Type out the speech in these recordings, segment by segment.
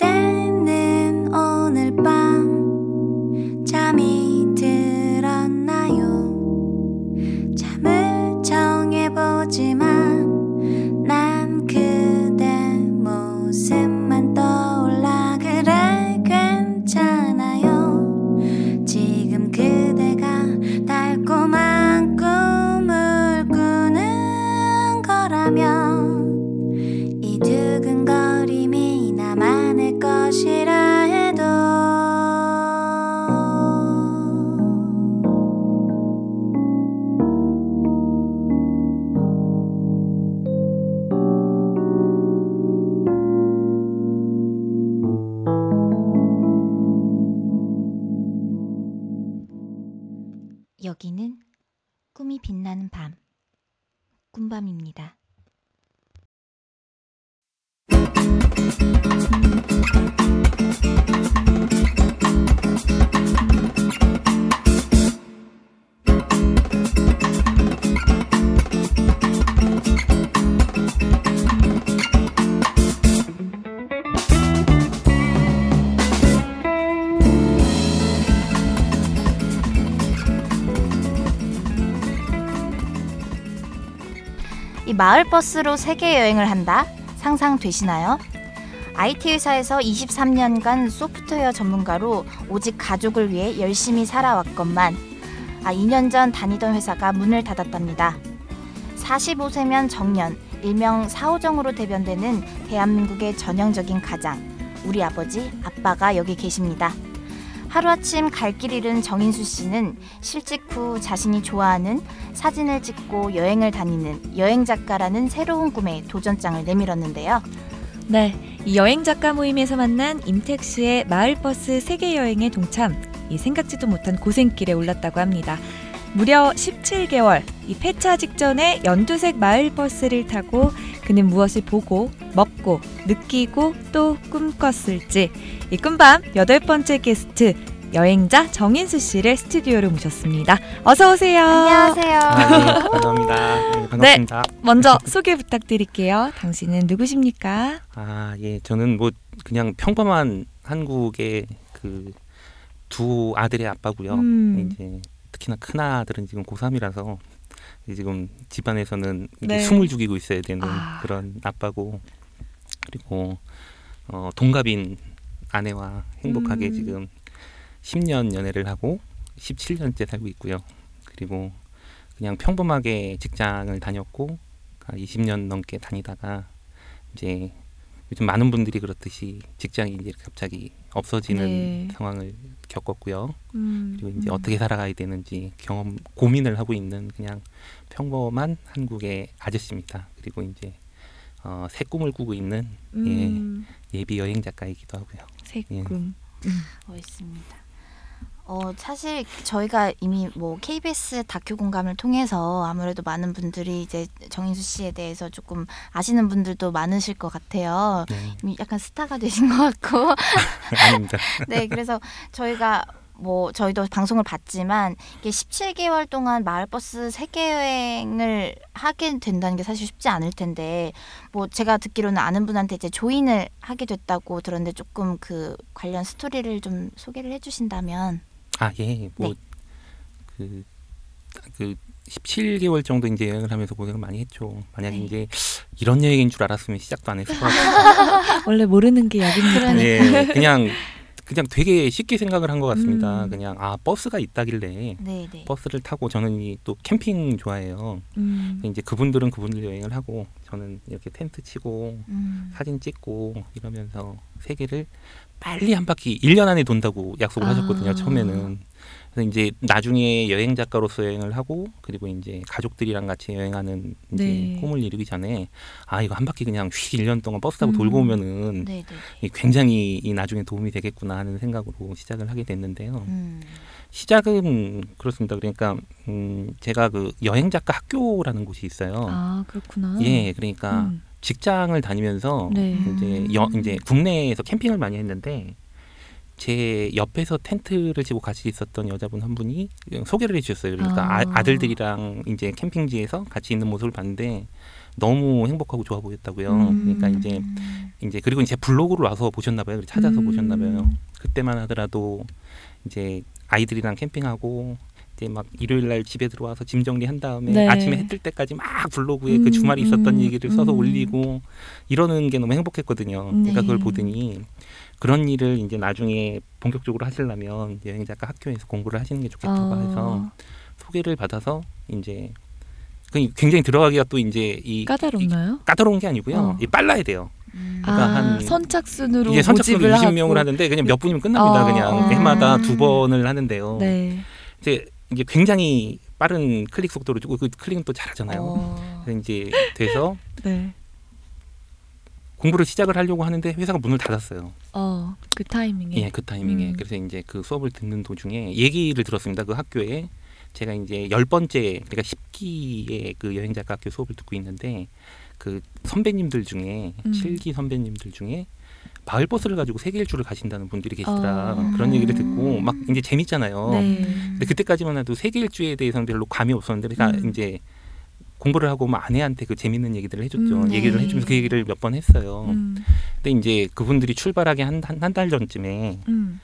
그 마을 버스로 세계 여행을 한다? 상상되시나요? IT 회사에서 23년간 소프트웨어 전문가로 오직 가족을 위해 열심히 살아왔건만 아 2년 전 다니던 회사가 문을 닫았답니다. 45세면 정년, 일명 사오정으로 대변되는 대한민국의 전형적인 가장, 우리 아버지, 아빠가 여기 계십니다. 하루아침 갈 길 잃은 정인수 씨는 실직 후 자신이 좋아하는 사진을 찍고 여행을 다니는 여행 작가라는 새로운 꿈에 도전장을 내밀었는데요. 네, 이 여행 작가 모임에서 만난 임택 씨의 마을버스 세계 여행에 동참, 이 생각지도 못한 고생길에 올랐다고 합니다. 무려 17개월, 이 폐차 직전에 연두색 마을 버스를 타고 그는 무엇을 보고, 먹고, 느끼고 또 꿈꿨을지 이 꿈밤 여덟 번째 게스트 여행자 정인수 씨를 스튜디오로 모셨습니다. 어서 오세요. 안녕하세요. 아, 네, 감사합니다. 네, 반갑습니다. 먼저 소개 부탁드릴게요. 당신은 누구십니까? 아, 예, 저는 뭐 그냥 평범한 한국의 그 두 아들의 아빠고요. 음. 이제 특히나 큰 아들은 지금 고3이라서 지금 집안에서는 네. 숨을 죽이고 있어야 되는 아. 그런 아빠고 그리고 어, 동갑인 아내와 행복하게 음. 지금 10년 연애를 하고 17년째 살고 있고요. 그리고 그냥 평범하게 직장을 다녔고 한 20년 넘게 다니다가 이제 요즘 많은 분들이 그렇듯이 직장이 이제 갑자기 없어지는 네. 상황을 겪었고요. 음, 그리고 이제 음. 어떻게 살아가야 되는지 경험 고민을 하고 있는 그냥 평범한 한국의 아저씨입니다. 그리고 이제 어, 새 꿈을 꾸고 있는 음, 예비 여행 작가이기도 하고요. 새 예. 꿈. 멋있습니다. 어, 사실 저희가 이미 뭐 KBS 다큐 공감을 통해서 아무래도 많은 분들이 이제 정인수 씨에 대해서 조금 아시는 분들도 많으실 것 같아요. 네, 이미 약간 스타가 되신 것 같고. 아닙니다. 네, 그래서 저희가 뭐 저희도 방송을 봤지만 이게 17개월 동안 마을버스 세계 여행을 하게 된다는 게 사실 쉽지 않을 텐데 뭐 제가 듣기로는 아는 분한테 이제 조인을 하게 됐다고 들었는데 조금 그 관련 스토리를 좀 소개를 해주신다면 아, 예. 뭐그그 17개월 정도 이제 여행을 하면서 고생을 많이 했죠. 만약에 네. 이제 이런 여행인 줄 알았으면 시작도 안 했을 것 같아요. 원래 모르는 게 약입니다. 예, 그냥 그냥 되게 쉽게 생각을 한 것 같습니다. 음. 그냥 아 버스가 있다길래 네, 네. 버스를 타고 저는 이 또 캠핑 좋아해요. 음, 이제 그분들은 그분들 여행을 하고 저는 이렇게 텐트 치고 음. 사진 찍고 이러면서 세계를 빨리 한 바퀴 1년 안에 돈다고 약속을 아. 하셨거든요. 처음에는. 그래서 이제 나중에 여행 작가로서 여행을 하고 그리고 이제 가족들이랑 같이 여행하는 이제 네. 꿈을 이루기 전에 아 이거 한 바퀴 그냥 휙 1년 동안 버스 타고 음. 돌고 오면은 네, 네. 이 굉장히 이 나중에 도움이 되겠구나 하는 생각으로 시작을 하게 됐는데요. 음. 시작은 그렇습니다. 그러니까 음 제가 그 여행 작가 학교라는 곳이 있어요. 아 그렇구나. 예, 그러니까 음, 직장을 다니면서 네. 이제 여, 이제 국내에서 캠핑을 많이 했는데 제 옆에서 텐트를 치고 같이 있었던 여자분 한 분이 소개를 해주셨어요. 그러니까 아. 아. 들들이랑 이제 캠핑지에서 같이 있는 모습을 봤는데 너무 행복하고 좋아 보였다고요. 음. 그러니까 이제 이제 그리고 이제 블로그로 와서 보셨나 봐요. 찾아서 음. 보셨나 봐요. 그때만 하더라도 이제 아이들이랑 캠핑하고 이제 막 일요일 날 집에 들어와서 짐 정리한 다음에 네. 아침에 해 뜰 때까지 막 블로그에 음, 그 주말에 있었던 음, 얘기를 써서 음. 올리고 이러는 게 너무 행복했거든요. 그러니까 네. 그걸 보더니 그런 일을 이제 나중에 본격적으로 하시려면 여행 작가 학교에서 공부를 하시는 게 좋겠다고 해서 어, 소개를 받아서 이제 그 굉장히 들어가기가 또 이제 이 까다롭나요? 이 까다로운 게 아니고요. 어. 이 빨라야 돼요. 그러니까 아, 한- 선착순으로 이게 선착순으로 모집을 20명을 하고. 하는데 그냥 몇 분이면 끝납니다. 어, 그냥 어. 해마다 두 번을 하는데요. 네. 이제 이게 굉장히 빠른 클릭 속도로 주고 그 클릭은 또 잘하잖아요. 어, 그래서 이제 돼서 네. 공부를 시작을 하려고 하는데 회사가 문을 닫았어요. 어, 그 타이밍에. 예, 그 타이밍에. 음. 그래서 이제 그 수업을 듣는 도중에 얘기를 들었습니다. 그 학교에 제가 이제 열 번째 그러니까 10기의 그 여행 작가 학교 수업을 듣고 있는데 그 선배님들 중에 음. 칠 7기 선배님들 중에 마을 버스를 가지고 세계 일주를 가신다는 분들이 계시더라. 어. 그런 얘기를 듣고 막 이제 재밌잖아요. 네. 근데 그때까지만 해도 세계 일주에 대해서는 별로 감이 없었는데 그러니까 음. 이제 공부를 하고 막 아내한테 그 재밌는 얘기들을 해줬죠. 음, 얘기를 네. 해주면서 그 얘기를 몇 번 했어요. 음, 근데 이제 그분들이 출발하기 한 한 달 전쯤에 음.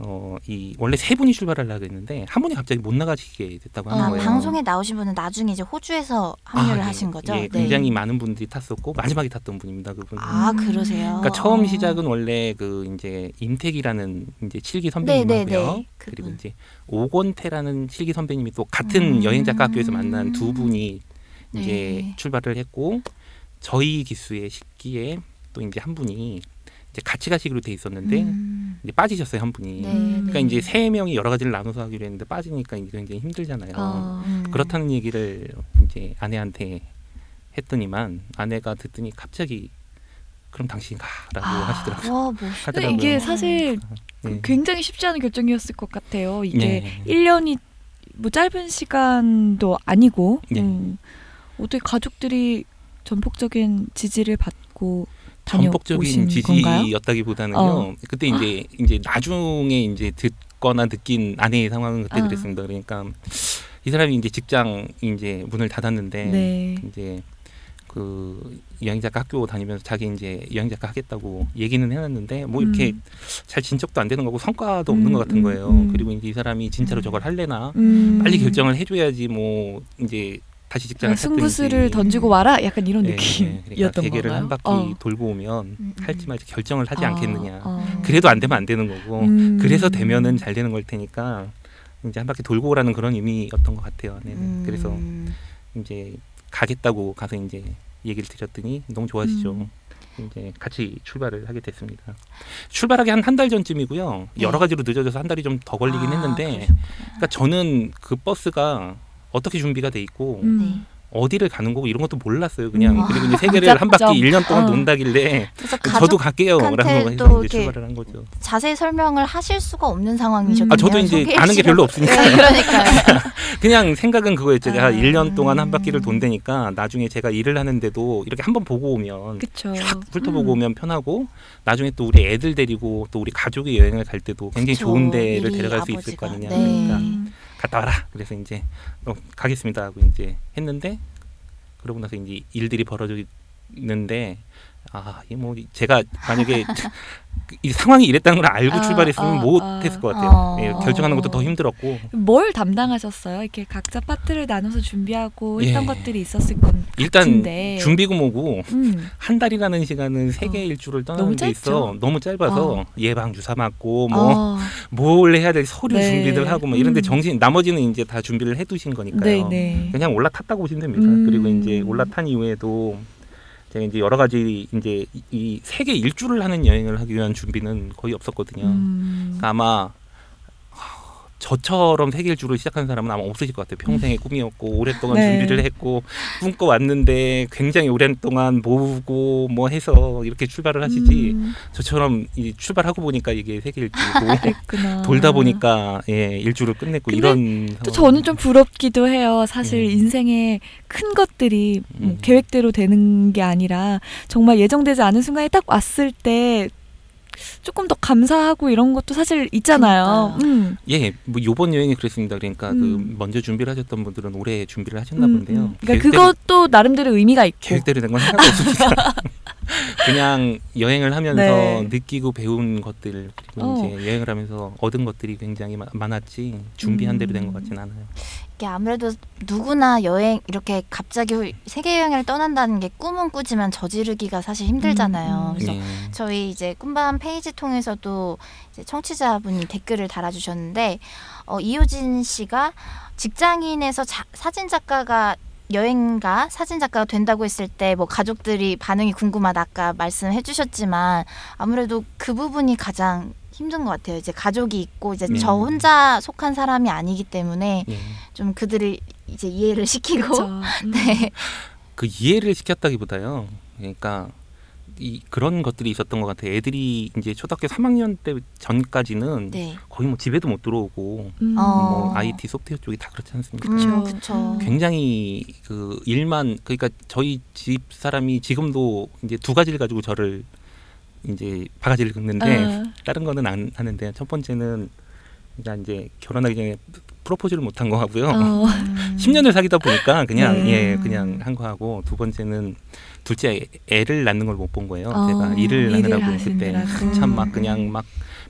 어 이 원래 세 분이 출발하려고 했는데 한 분이 갑자기 못 나가시게 됐다고 하는 아, 아, 거예요. 방송에 나오신 분은 나중에 이제 호주에서 합류를 아, 예, 하신 거죠? 예, 네. 굉장히 많은 분들이 탔었고 마지막에 탔던 분입니다. 그분. 은아 음. 그러세요. 그러니까 처음 어. 시작은 원래 그 이제 임택이라는 이제 칠기 네, 선배님하고요. 네, 네. 그리고. 이제 오건태라는 칠기 선배님이 또 같은 음. 여행 작가 학교에서 만난 두 분이 이제 네. 출발을 했고 저희 기수의 10기에 또 이제 한 분이 이제 같이 가시기로 돼 있었는데 음. 이제 빠지셨어요 한 분이. 네, 음. 그러니까 이제 세 명이 여러 가지를 나눠서 하기로 했는데 빠지니까 이제 굉장히 힘들잖아요. 어, 음. 그렇다는 얘기를 이제 아내한테 했더니만 아내가 듣더니 갑자기 그럼 당신이 가라고 아, 하시더라고요. 와, 뭐 하더라고요. 이게 사실 네. 굉장히 쉽지 않은 결정이었을 것 같아요. 이게 네. 1년이 뭐 짧은 시간도 아니고 네. 음, 어떻게 가족들이 전폭적인 지지를 받고 전폭적인? 지지였다기보다는요. 어. 그때 이제 이제 나중에 이제 듣거나 느낀 아내의 상황은 그때 아. 그랬습니다. 그러니까 이 사람이 이제 직장 이제 문을 닫았는데 네. 이제 그 여행 작가 학교 다니면서 자기 이제 여행 작가 하겠다고 얘기는 해놨는데 뭐 이렇게 음. 잘 진척도 안 되는 거고 성과도 없는 음, 것 같은 음, 거예요. 음. 그리고 이제 이 사람이 진짜로 음. 저걸 할래나 음. 빨리 결정을 해줘야지 뭐 이제 다시 직장을 아, 승부수를. 던지고 와라 약간 이런 예, 예. 느낌이었던 그러니까 대게를 건가요? 한 바퀴 어. 돌고 오면 음, 할지 음. 말지 결정을 하지 아, 않겠느냐. 어. 그래도 안 되면 안 되는 거고 음. 그래서 되면은 잘 되는 걸 테니까 이제 한 바퀴 돌고 오라는 그런 의미였던 것 같아요. 네. 음. 그래서 이제 가겠다고 가서 이제 얘기를 드렸더니 너무 좋아하시죠. 음. 이제 같이 출발을 하게 됐습니다. 출발하기 한 한 달 전쯤이고요. 네. 여러 가지로 늦어져서 한 달이 좀 더 걸리긴 아, 했는데, 그러셨구나. 그러니까 저는 그 버스가 어떻게 준비가 돼 있고 음. 네. 어디를 가는 거고 이런 것도 몰랐어요. 그냥 음. 그리고 이제 세계를 한 바퀴 무작정. 1년 동안 어. 논다길래 저도 갈게요라고 해서 출발을 한 거죠. 자세히 설명을 하실 수가 없는 상황이셨군요. 아, 저도 이제 아는 게 별로. 없으니까. 네, 그러니까요. 그냥 생각은 그거였죠. 제가 아. 1년 동안 한 바퀴를 돈다니까 나중에 제가 일을 하는데도 이렇게 한번 보고 오면 그쵸. 쫙 훑어보고 음. 오면 편하고 나중에 또 우리 애들 데리고 또 우리 가족이 여행을 갈 때도 굉장히 그쵸. 좋은 데를 데려갈 수 있을 아버지가. 거 아니냐. 네. 그러니까 음. 갔다 와라. 그래서 이제 어, 가겠습니다 하고 이제 했는데 그러고 나서 이제 일들이 벌어지는데 아, 이 뭐 제가 만약에 이 상황이 이랬다는 걸 알고 아, 출발했으면 아, 못했을 것 같아요. 아. 예, 결정하는 것도 더 힘들었고 뭘 담당하셨어요? 이렇게 각자 파트를 나눠서 준비하고 했던 예. 것들이 있었을 건 일단 같은데. 준비고 뭐고 음. 한 달이라는 시간은 세계 어. 일주를 떠나는 데 짧죠. 있어 너무 짧아서 어. 예방 주사 맞고 뭐 어. 뭘 해야 될 서류 네. 준비들 하고 뭐 이런데 음. 정신 나머지는 이제 다 준비를 해두신 거니까요. 네, 네. 그냥 올라탔다고 보시면 됩니다. 음. 그리고 이제 올라탄 이후에도 제가 이제 여러 가지 이제 이- 이 세계 일주를 하는 여행을 하기 위한 준비는 거의 없었거든요. 음. 그러니까 아마 하, 저처럼 세계 일주를 시작한 사람은 아마 없으실 것 같아요. 평생의 꿈이었고 오랫동안 네. 준비를 했고 꿈꿔 왔는데 굉장히 오랫동안 모으고 뭐 해서 이렇게 출발을 하시지 음. 저처럼 이 출발하고 보니까 이게 세계 일주고 그랬구나. 돌다 보니까 예 일주를 끝냈고 이런 또 상황. 저는 좀 부럽기도 해요. 사실 음. 인생의 큰 것들이 뭐 음. 계획대로 되는 게 아니라 정말 예정되지 않은 순간에 딱 왔을 때 조금 더 감사하고 이런 것도 사실 있잖아요. 그러니까요. 음. 예, 뭐 요번 여행이 그랬습니다. 그러니까 그 음. 먼저 준비를 하셨던 분들은 올해 준비를 하셨나 음, 본데요. 음. 그러니까 그것도 나름대로 의미가 있고. 계획대로 된 건 하나도 없습니다. 그냥 여행을 하면서 네. 느끼고 배운 것들 그리고 어. 이제 여행을 하면서 얻은 것들이 굉장히 마- 많았지 준비한 대로 된것 음. 같진 않아요. 이게 아무래도 누구나 여행 이렇게 갑자기 세계 여행을 떠난다는 게 꿈은 꾸지만 저지르기가 사실 힘들잖아요. 음, 음. 그래서 예. 저희 이제 꿈밤 페이지 통해서도 이제 청취자분이 댓글을 달아주셨는데 어, 이효진 씨가 직장인에서 자- 사진 작가가 여행가 사진 작가가 된다고 했을 때 뭐 가족들이 반응이 궁금하다 아까 말씀해 주셨지만 아무래도 그 부분이 가장 힘든 것 같아요. 이제 가족이 있고 이제 네. 저 혼자 속한 사람이 아니기 때문에 예. 좀 그들을 이제 이해를 시키고. 음. 네. 그 이해를 시켰다기보다요. 그러니까 이 그런 것들이 있었던 것 같아요. 애들이 이제 초등학교 3학년 때 전까지는 네. 거의 뭐 집에도 못 들어오고 음. 어. 뭐 IT 소프트웨어 쪽이 다 그렇지 않습니까? 그쵸. 음, 그쵸. 음. 굉장히 그 일만 그러니까 저희 집 사람이 지금도 이제 두 가지를 가지고 저를 이제 바가지를 긁는데 어. 다른 거는 안 하는데 첫 번째는 그러니까 이제 결혼하기 전에 프로포즈를 못 한 거 하고요. 어. 음. 10년을 사귀다 보니까 그냥 네. 예 그냥 한 거 하고 두 번째는 둘째 애를 낳는 걸 못 본 거예요. 어, 제가 일을 하느라고 그때. 참 막 그냥 막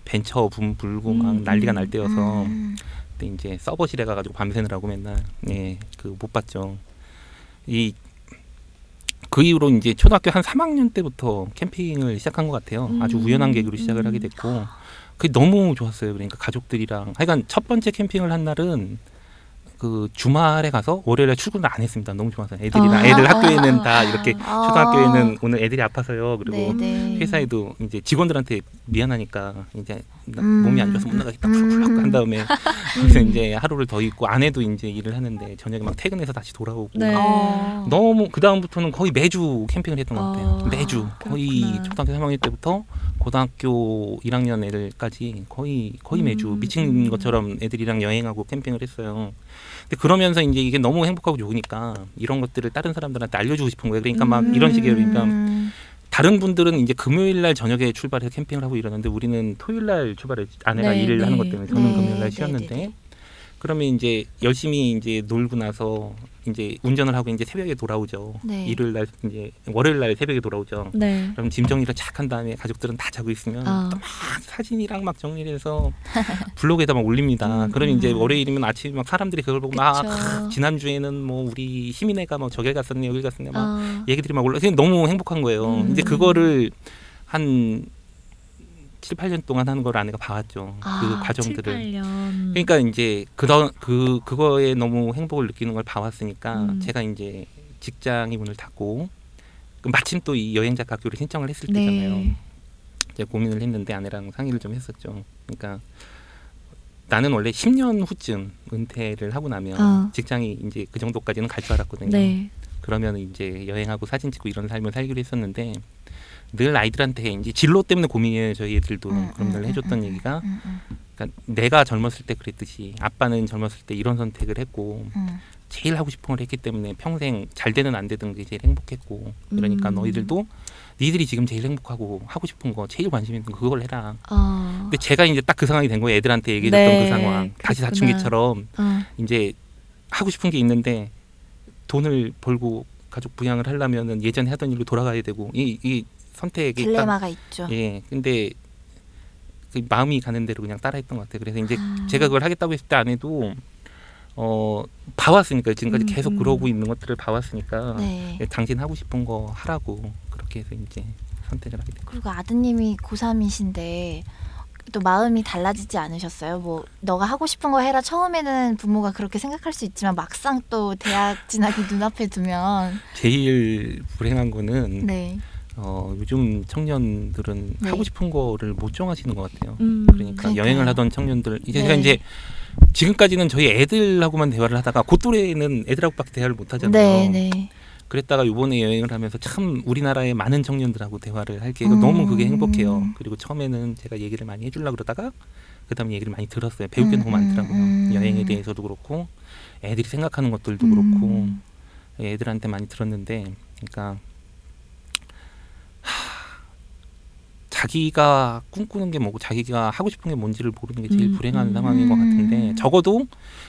벤처 붐 불고 막 음, 난리가 음, 날 때여서 음. 그때 이제 서버실에 가가지고 밤새느라고 맨날 예그 못 봤죠. 이 그 이후로 이제 초등학교 한 3학년 때부터 캠핑을 시작한 것 같아요. 아주 음, 우연한 계기로 시작을 음. 하게 됐고 그게 너무 좋았어요. 그러니까 가족들이랑 하여간 첫 번째 캠핑을 한 날은 그 주말에 가서 월요일에 출근을 안 했습니다. 너무 좋아서 애들이랑 아. 애들 학교에는 다 이렇게 아. 초등학교에는 오늘 애들이 아파서요. 그리고 네, 네. 회사에도 이제 직원들한테 미안하니까 이제 나 음. 몸이 안 좋아서 못 나가겠다 음. 풀풀 한 다음에 그래서 이제 하루를 더 있고 아내도 이제 일을 하는데 저녁에 막 퇴근해서 다시 돌아오고 네. 어. 너무 그 다음부터는 거의 매주 캠핑을 했던 것 같아요. 아, 매주 거의 그렇구나. 초등학교 3학년 때부터 고등학교 1학년 애들까지 거의 거의 매주 음, 미친 음. 것처럼 애들이랑 여행하고 캠핑을 했어요. 근데 그러면서 이제 이게 너무 행복하고 좋으니까 이런 것들을 다른 사람들한테 알려주고 싶은 거예요. 그러니까 막 음. 이런 식이에요. 그러니까 음. 다른 분들은 이제 금요일 날 저녁에 출발해서 캠핑을 하고 이러는데 우리는 토요일 날 출발해 아내가 네, 일을 네. 하는 것 때문에 저는 네, 금요일 날 네, 쉬었는데 네, 네. 그러면 이제 열심히 이제 놀고 나서 이제 운전을 하고 이제 새벽에 돌아오죠. 네. 일요일 날 이제 월요일 날 새벽에 돌아오죠. 네. 그럼 짐 정리를 착 한 다음에 가족들은 다 자고 있으면 아. 또막 사진이랑 막 정리를 해서 블로그에다 막 올립니다. 음, 그럼 이제 음. 월요일이면 아침에 막 사람들이 그걸 보고 막 그쵸. 아, 지난주에는 뭐 우리 희민애가 뭐 저길 갔었네 여기 갔었네 막 어. 얘기들이 막 올라 너무 행복한 거예요. 음. 이제 그거를 한 7, 8년 동안 하는 걸 아내가 봐왔죠. 아, 그 과정들을. 7, 8년. 그러니까 이제 그런 그 그거에 너무 행복을 느끼는 걸 봐왔으니까 음. 제가 이제 직장이 문을 닫고 그 마침 또 이 여행 작가 학교를 신청을 했을 네. 때잖아요. 이제 고민을 했는데 아내랑 상의를 좀 했었죠. 그러니까 나는 원래 10년 후쯤 은퇴를 하고 나면 어. 직장이 이제 그 정도까지는 갈 줄 알았거든요. 네. 그러면 이제 여행하고 사진 찍고 이런 삶을 살기로 했었는데 늘 아이들한테 이제 진로 때문에 고민이에요. 저희 애들도 음, 그런 걸 음, 해줬던 음, 얘기가 음, 음, 그러니까 내가 젊었을 때 그랬듯이 아빠는 젊었을 때 이런 선택을 했고 음. 제일 하고 싶은 걸 했기 때문에 평생 잘 되든 안 되든 그게 제일 행복했고 그러니까 음. 너희들도 니들이 지금 제일 행복하고 하고 싶은 거 제일 관심 있는 거 그걸 해라. 어. 근데 제가 이제 딱 그 상황이 된 거예요. 애들한테 얘기해줬던 네, 그 상황. 다시 그랬구나. 사춘기처럼 어. 이제 하고 싶은 게 있는데 돈을 벌고 가족 부양을 하려면은 예전에 하던 일로 돌아가야 되고 이, 이 선택이 딱 딜레마가 있죠. 예 근데 그 마음이 가는 대로 그냥 따라했던 것 같아요. 그래서 이제 아. 제가 그걸 하겠다고 했을 때 아내도 어 봐왔으니까 지금까지 음, 계속 음. 그러고 있는 것들을 봐왔으니까 네. 예, 당신 하고 싶은 거 하라고 그렇게 해서 이제 선택을 하게 됐고 그리고 아드님이 고3이신데 또 마음이 달라지지 않으셨어요? 뭐 너가 하고 싶은 거 해라. 처음에는 부모가 그렇게 생각할 수 있지만 막상 또 대학 진학이 눈앞에 두면 제일 불행한 거는 네. 어 요즘 청년들은 네. 하고 싶은 거를 못 정하시는 것 같아요. 음. 그러니까 그러니까요. 여행을 하던 청년들 이제 제가 네. 이제 지금까지는 저희 애들하고만 대화를 하다가 그 또래는 애들하고밖에 대화를 못 하잖아요. 네, 네. 그랬다가 요번에 여행을 하면서 참 우리나라의 많은 청년들하고 대화를 할 기회가 음. 너무 그게 행복해요. 그리고 처음에는 제가 얘기를 많이 해주려고 그러다가 그다음에 얘기를 많이 들었어요. 배울 게 음, 너무 많더라고요. 음. 여행에 대해서도 그렇고 애들이 생각하는 것들도 음. 그렇고 애들한테 많이 들었는데 그러니까 하, 자기가 꿈꾸는 게 뭐고 자기가 하고 싶은 게 뭔지를 모르는 게 제일 음, 불행한 음. 상황인 것 같은데 음. 적어도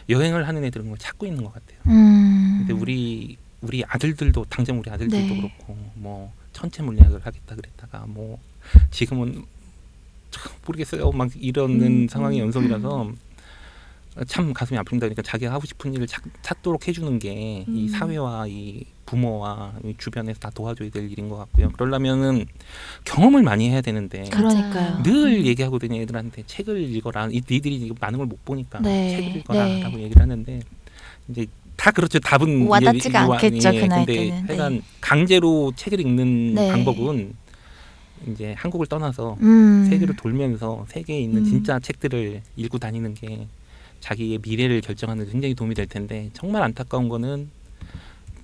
여행을 하는 애들은 그걸 찾고 있는 것 같아요. 음. 근데 우리 우리 아들들도 당장 우리 아들들도 네. 그렇고 뭐 천체 물리학을 하겠다 그랬다가 뭐 지금은 참 모르겠어요. 막 이러는 음, 상황의 음, 연속이라서 참 가슴이 아픕니다. 그러니까 자기가 하고 싶은 일을 찾, 찾도록 해주는 게이 음. 사회와 이 부모와 이 주변에서 다 도와줘야 될 일인 것 같고요. 그러려면은 경험을 많이 해야 되는데 그러니까요. 늘 얘기하거든요. 애들한테 책을 읽어라. 이 니들이 많은 걸 못 보니까 네, 책을 읽어라라고 네. 얘기를 하는데 이제 다 그렇죠. 답은 와닿지가 이- 않겠죠, 예, 그 나이 근데 때는. 하여간 네. 강제로 책을 읽는 네. 방법은 이제 한국을 떠나서 음. 세계를 돌면서 세계에 있는 음. 진짜 책들을 읽고 다니는 게 자기의 미래를 결정하는 데 굉장히 도움이 될 텐데 정말 안타까운 거는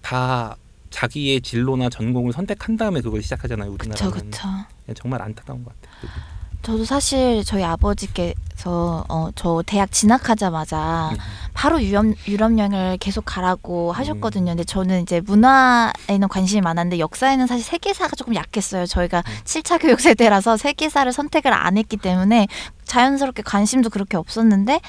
다 자기의 진로나 전공을 선택한 다음에 그걸 시작하잖아요. 그쵸 우리나라는 그쵸. 예, 정말 안타까운 것 같아요. 저도 사실 저희 아버지께서 어, 저 대학 진학하자마자 네. 바로 유럽 유럽 여행을 계속 가라고 하셨거든요. 근데 저는 이제 문화에는 관심이 많았는데 역사에는 사실 세계사가 조금 약했어요. 저희가 음. 7차 교육 세대라서 세계사를 선택을 안 했기 때문에 자연스럽게 관심도 그렇게 없었는데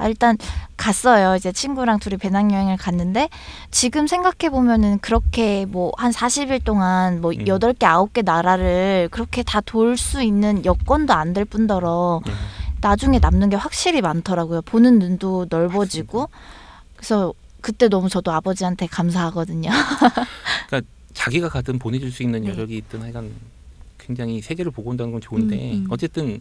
아, 일단 갔어요. 이제 친구랑 둘이 배낭여행을 갔는데 지금 생각해 보면은 그렇게 뭐 한 40일 동안 뭐 음. 여덟 개 아홉 개 나라를 그렇게 다 돌 수 있는 여건도 안 될 뿐더러 예. 나중에 남는 게 확실히 많더라고요. 보는 눈도 넓어지고 그래서 그때 너무 저도 아버지한테 감사하거든요. 자기가 가든 보내줄 수 있는 네. 여력이 있든 하여간 굉장히 세계를 보고 온다는 건 좋은데 음, 음. 어쨌든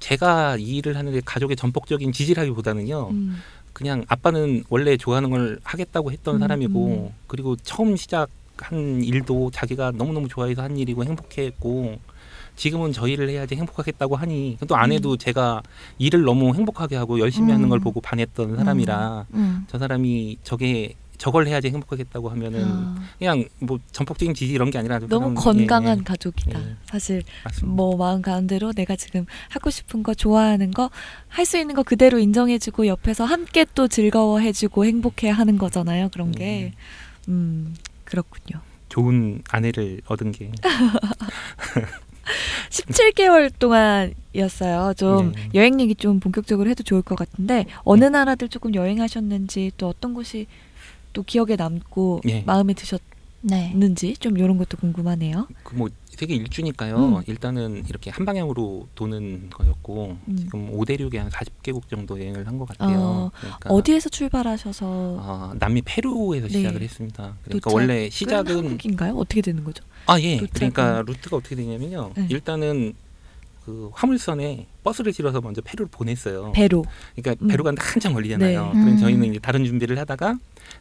제가 이 일을 하는데 가족의 전폭적인 지지라기보다는요 음. 그냥 아빠는 원래 좋아하는 걸 하겠다고 했던 음, 사람이고 음. 그리고 처음 시작한 일도 자기가 너무너무 좋아해서 한 일이고 행복해했고 지금은 저 일을 해야지 행복하겠다고 하니 또 아내도 제가 일을 너무 행복하게 하고 열심히 하는 걸 음. 보고 반했던 사람이라 음. 저 사람이 저게 저걸 해야지 행복하겠다고 하면은 아, 그냥 뭐 전폭적인 지지 이런 게 아니라 저 너무 사람은, 건강한 예, 예, 가족이다. 예. 사실 맞습니다. 뭐 마음 가는 대로 내가 지금 하고 싶은 거 좋아하는 거 할 수 있는 거 그대로 인정해주고 옆에서 함께 또 즐거워해주고 행복해하는 거잖아요. 그런 게 음, 그렇군요. 좋은 아내를 얻은 게 17개월 동안이었어요. 좀 네. 여행 얘기 좀 본격적으로 해도 좋을 것 같은데 어느 나라들 조금 여행하셨는지 또 어떤 곳이 또 기억에 남고 예. 마음에 네. 드셨는지 좀 이런 것도 궁금하네요. 그뭐 세계 일주니까요. 음. 일단은 이렇게 한 방향으로 도는 거였고 음. 지금 5 대륙에 한 40개국 정도 여행을 한 것 같아요. 어, 그러니까 어디에서 출발하셔서 어, 남미 페루에서 네. 시작을 했습니다. 그러니까 도착 원래 끝 시작은 한국인가요? 어떻게 되는 거죠? 아 예. 도착은? 그러니까 루트가 어떻게 되냐면요. 네. 일단은 그 화물선에 버스를 실어서 먼저 페루를 보냈어요. 배로. 그러니까 음. 페루 가는데 한참 걸리잖아요. 네. 그럼 음. 저희는 이제 다른 준비를 하다가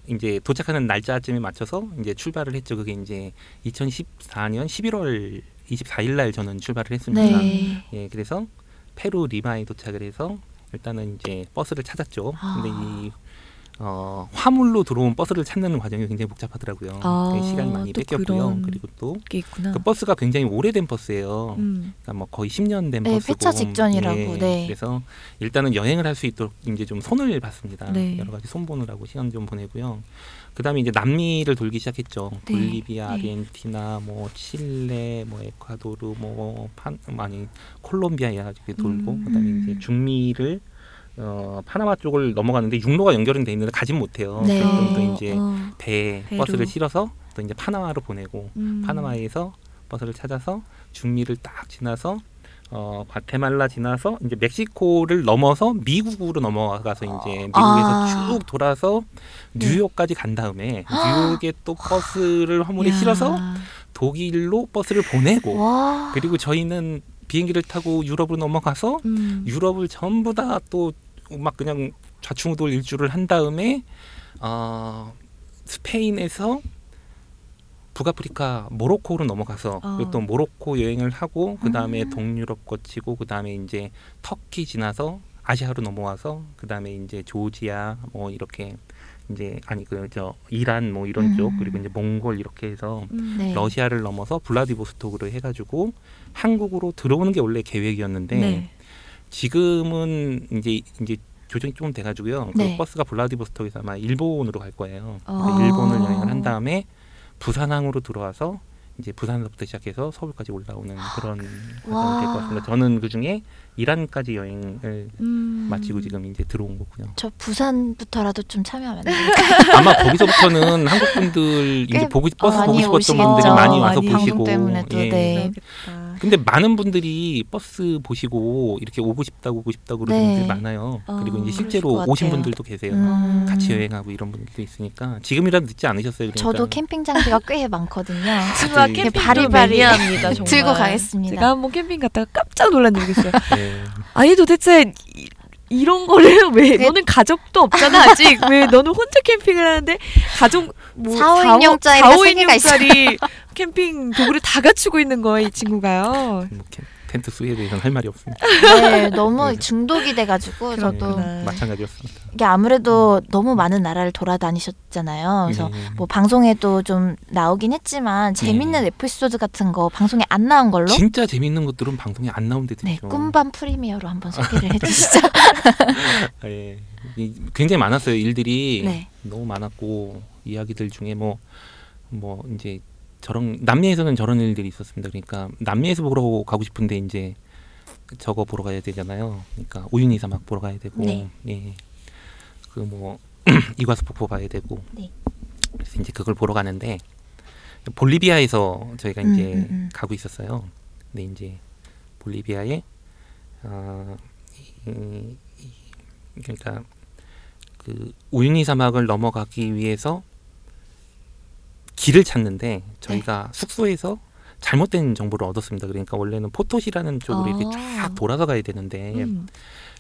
이제 도착하는 날짜쯤에 맞춰서 이제 출발을 했죠. 그게 이제 2014년 11월 24일 날 저는 출발을 했습니다. 네. 예, 그래서 페루 리마에 도착을 해서 일단은 이제 버스를 찾았죠. 아. 근데 이 어, 화물로 들어온 버스를 찾는 과정이 굉장히 복잡하더라고요. 아, 그 시간이 많이 또 뺏겼고요. 그리고 또 그. 버스가 굉장히 오래된 버스예요. 음. 그러니까 뭐 거의 10년 된 네, 버스고 폐차 직전이라고, 예, 네. 그래서 일단은 여행을 할 수 있도록 이제 좀 손을 봤습니다. 네. 여러 가지 손 보느라고 시간 좀 보내고요. 그다음에 이제 남미를 돌기 시작했죠. 네, 볼리비아, 네. 아르헨티나, 뭐 칠레, 뭐 에콰도르, 뭐 판 아니 콜롬비아 해가지고 돌고 음. 그다음에 이제 중미를 어, 파나마 쪽을 넘어가는데 육로가 연결은 돼 있는데 가진 못해요. 네. 그럼 또 이제 어, 배 배로. 버스를 실어서 또 이제 파나마로 보내고 음. 파나마에서 버스를 찾아서 중미를 딱 지나서 어 과테말라 지나서 이제 멕시코를 넘어서 미국으로 넘어가서 이제 미국에서 아. 쭉 돌아서 네. 뉴욕까지 간 다음에 뉴욕에 또 버스를 화물에 야. 실어서 독일로 버스를 보내고 와. 그리고 저희는 비행기를 타고 유럽으로 넘어가서 음. 유럽을 전부 다 또 막 그냥 좌충우돌 일주를 한 다음에 어, 스페인에서 북아프리카 모로코로 넘어가서 어. 또 모로코 여행을 하고 그 다음에 음. 동유럽 거치고 그 다음에 이제 터키 지나서 아시아로 넘어와서 그 다음에 이제 조지아 뭐 이렇게 이제 아니 그 저 이란 뭐 이런 음. 쪽 그리고 이제 몽골 이렇게 해서 음. 네. 러시아를 넘어서 블라디보스토크로 해가지고 한국으로 들어오는 게 원래 계획이었는데 네. 지금은 이제 이제 조정이 조금 돼가지고요. 네. 그 버스가 블라디보스톡에서 아마 일본으로 갈 거예요. 아. 일본을 여행을 한 다음에 부산항으로 들어와서 이제 부산서부터 시작해서 서울까지 올라오는 그런 와. 과정이 될 것 같습니다. 저는 그 중에 이란까지 여행을 음. 마치고 지금 이제 들어온 거고요. 저 부산부터라도 좀 참여하면 안? 아마 거기서부터는 한국 분들 이제 꽤 보고 버스 많이 보고 싶었던 오시겠죠. 분들이 많이 와서 많이 보시고 방송 때문에도 예. 네. 그러겠다. 근데 많은 분들이 버스 보시고 이렇게 오고 싶다고 오고 싶다고 그러는 네. 분들이 많아요. 어, 그리고 이제 실제로 것 오신. 분들도 계세요. 음. 같이 여행하고 이런 분들도 있으니까 지금이라도 늦지 않으셨어요. 그러니까. 저도 캠핑 장비가 꽤 많거든요. 이게 캠핑 바리바리 매니아입니다. 정말. 들고 가겠습니다. 제가 한번 캠핑 갔다가 깜짝 놀란 적이 있어요. 네. 아니 도대체 이, 이런 거를 왜 그- 너는 가족도 없잖아 아직. 왜 너는 혼자 캠핑을 하는데 가족 뭐 4, 5인용짜리가 4, 세 개가 5인용짜리 캠핑 도구를 다 갖추고 있는 거예요 이 친구가요. 뭐 캠- 텐트 수에 대해서는 할 말이 없습니다. 네, 너무 네. 중독이 돼가지고 저도 그렇구나. 마찬가지였습니다. 이게 아무래도 너무 많은 나라를 돌아다니셨잖아요. 그래서 네. 뭐 방송에도 좀 나오긴 했지만 재밌는 에피소드 같은 거 방송에 안 나온 걸로 진짜 재밌는 것들은 방송에 안 나온 데도 네 있죠. 꿈밤 프리미어로 한번 소개를 해주시죠. 예. 이- 굉장히 많았어요. 일들이 네. 너무 많았고 이야기들 중에 뭐뭐 이제 저런 남미에서는 저런 일들이 있었습니다. 그러니까 남미에서 보러 가고 싶은데 이제 저거 보러 가야 되잖아요. 그러니까 우유니 사막 보러 가야 되고, 네. 예. 그뭐 이과수 폭포 봐야 되고, 네. 그래서 이제 그걸 보러 가는데 볼리비아에서 저희가 음, 이제 음, 음. 가고 있었어요. 근데 이제 볼리비아에 어, 이, 이, 그러니까 그 우유니 사막을 넘어가기 위해서 길을 찾는데 저희가 네. 숙소에서 잘못된 정보를 얻었습니다. 그러니까 원래는 포토시라는 쪽으로 이렇게 아. 쫙 돌아서 가야 되는데 음.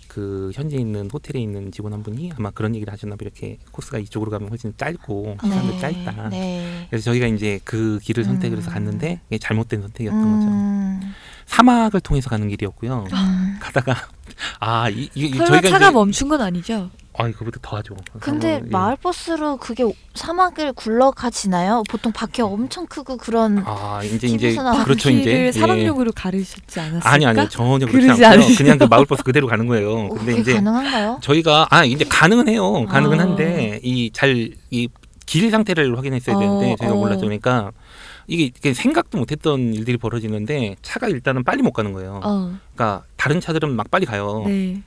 그 현재 있는 호텔에 있는 직원 한 분이 아마 그런 얘기를 하셨나 봐 이렇게 코스가 이쪽으로 가면 훨씬 짧고 시간도 짧다. 네. 그래서 저희가 이제 그 길을 선택을 해서 음. 갔는데 이게 잘못된 선택이었던 거죠. 음, 사막을 통해서 가는 길이었고요. 음. 가다가 아 이, 이, 이 설마 저희가 차가 이제 멈춘 건 아니죠? 아 이거보다 더 하죠. 근데 사막을, 예. 마을 버스로 그게 사막을 굴러가지나요? 보통 바퀴가 엄청 크고 그런 아 이제 이제 그렇죠 이제 바퀴를 예. 사막용으로 가르쳤지 않았을까? 아니 아니 전혀 그렇지 그러지 않고요. 않으시죠? 그냥 그 마을 버스 그대로 가는 거예요. 어, 근데 그게 이제 가능한가요? 저희가 아 이제 가능은 해요. 가능은 아. 한데 이 잘 이 길 상태를 확인했어야 어, 되는데 저희가 어. 몰랐죠. 그러니까 이게, 이게 생각도 못했던 일들이 벌어지는데 차가 일단은 빨리 못 가는 거예요. 어, 그러니까 다른 차들은 막 빨리 가요. 네.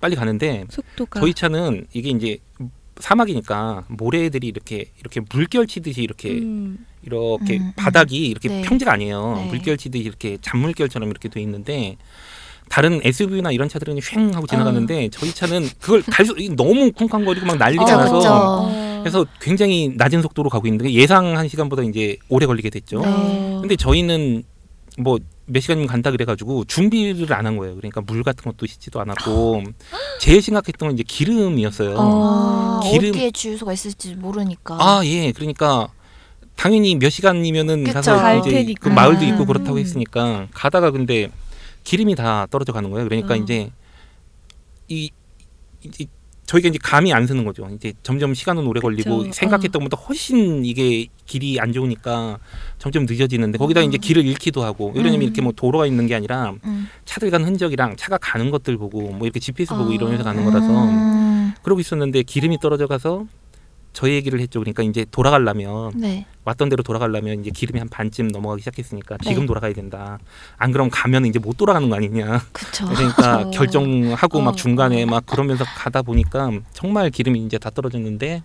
빨리 가는데 속도가 저희 차는 이게 이제 사막이니까 모래들이 이렇게 이렇게 물결 치듯이 이렇게 음. 이렇게 음, 음. 바닥이 이렇게 네. 평지가 아니에요. 네. 물결 치듯이 이렇게 잔물결처럼 이렇게 돼 있는데 다른 SUV나 이런 차들은 휑 하고 지나가는데 저희 차는 그걸 갈수 너무 쿵쾅거리고 막 난리가 어, 나서 그쵸. 어. 그래서 굉장히 낮은 속도로 가고 있는데 예상한 시간보다 이제 오래 걸리게 됐죠. 네. 어. 근데 저희는 뭐 몇 시간이면 간다 그래가지고 준비를 안 한 거예요. 그러니까 물 같은 것도 씻지도 않았고 제일 심각했던 건 이제 기름이었어요. 어. 아, 기름- 어디에 주유소가 있을지 모르니까. 아, 예. 그러니까 당연히 몇 시간이면은 그쵸. 가서 갈 이제 테니까. 그 마을도 음. 있고 그렇다고 했으니까 가다가 근데 기름이 다 떨어져 가는 거예요. 그러니까 어. 이제 이, 이 저희가 이제 감이 안 서는 거죠. 이제 점점 시간은 오래 걸리고 그쵸. 생각했던 것보다 훨씬 이게 길이 안 좋으니까 점점 늦어지는데 거기다 이제 음. 길을 잃기도 하고 왜냐면 음. 이렇게 뭐 도로가 있는 게 아니라 음. 차들 가는 흔적이랑 차가 가는 것들 보고 뭐 이렇게 GPS 보고 아. 이러면서 가는 거라서 음, 그러고 있었는데 기름이 떨어져 가서 저희 얘기를 했죠. 그러니까 이제 돌아가려면 네. 왔던 대로 돌아가려면 이제 기름이 한 반쯤 넘어가기 시작했으니까 네. 지금 돌아가야 된다. 안 그럼 가면 이제 못 돌아가는 거 아니냐. 그쵸. 그러니까 어. 결정하고 어, 막 중간에 어. 막 그러면서 가다 보니까 정말 기름이 이제 다 떨어졌는데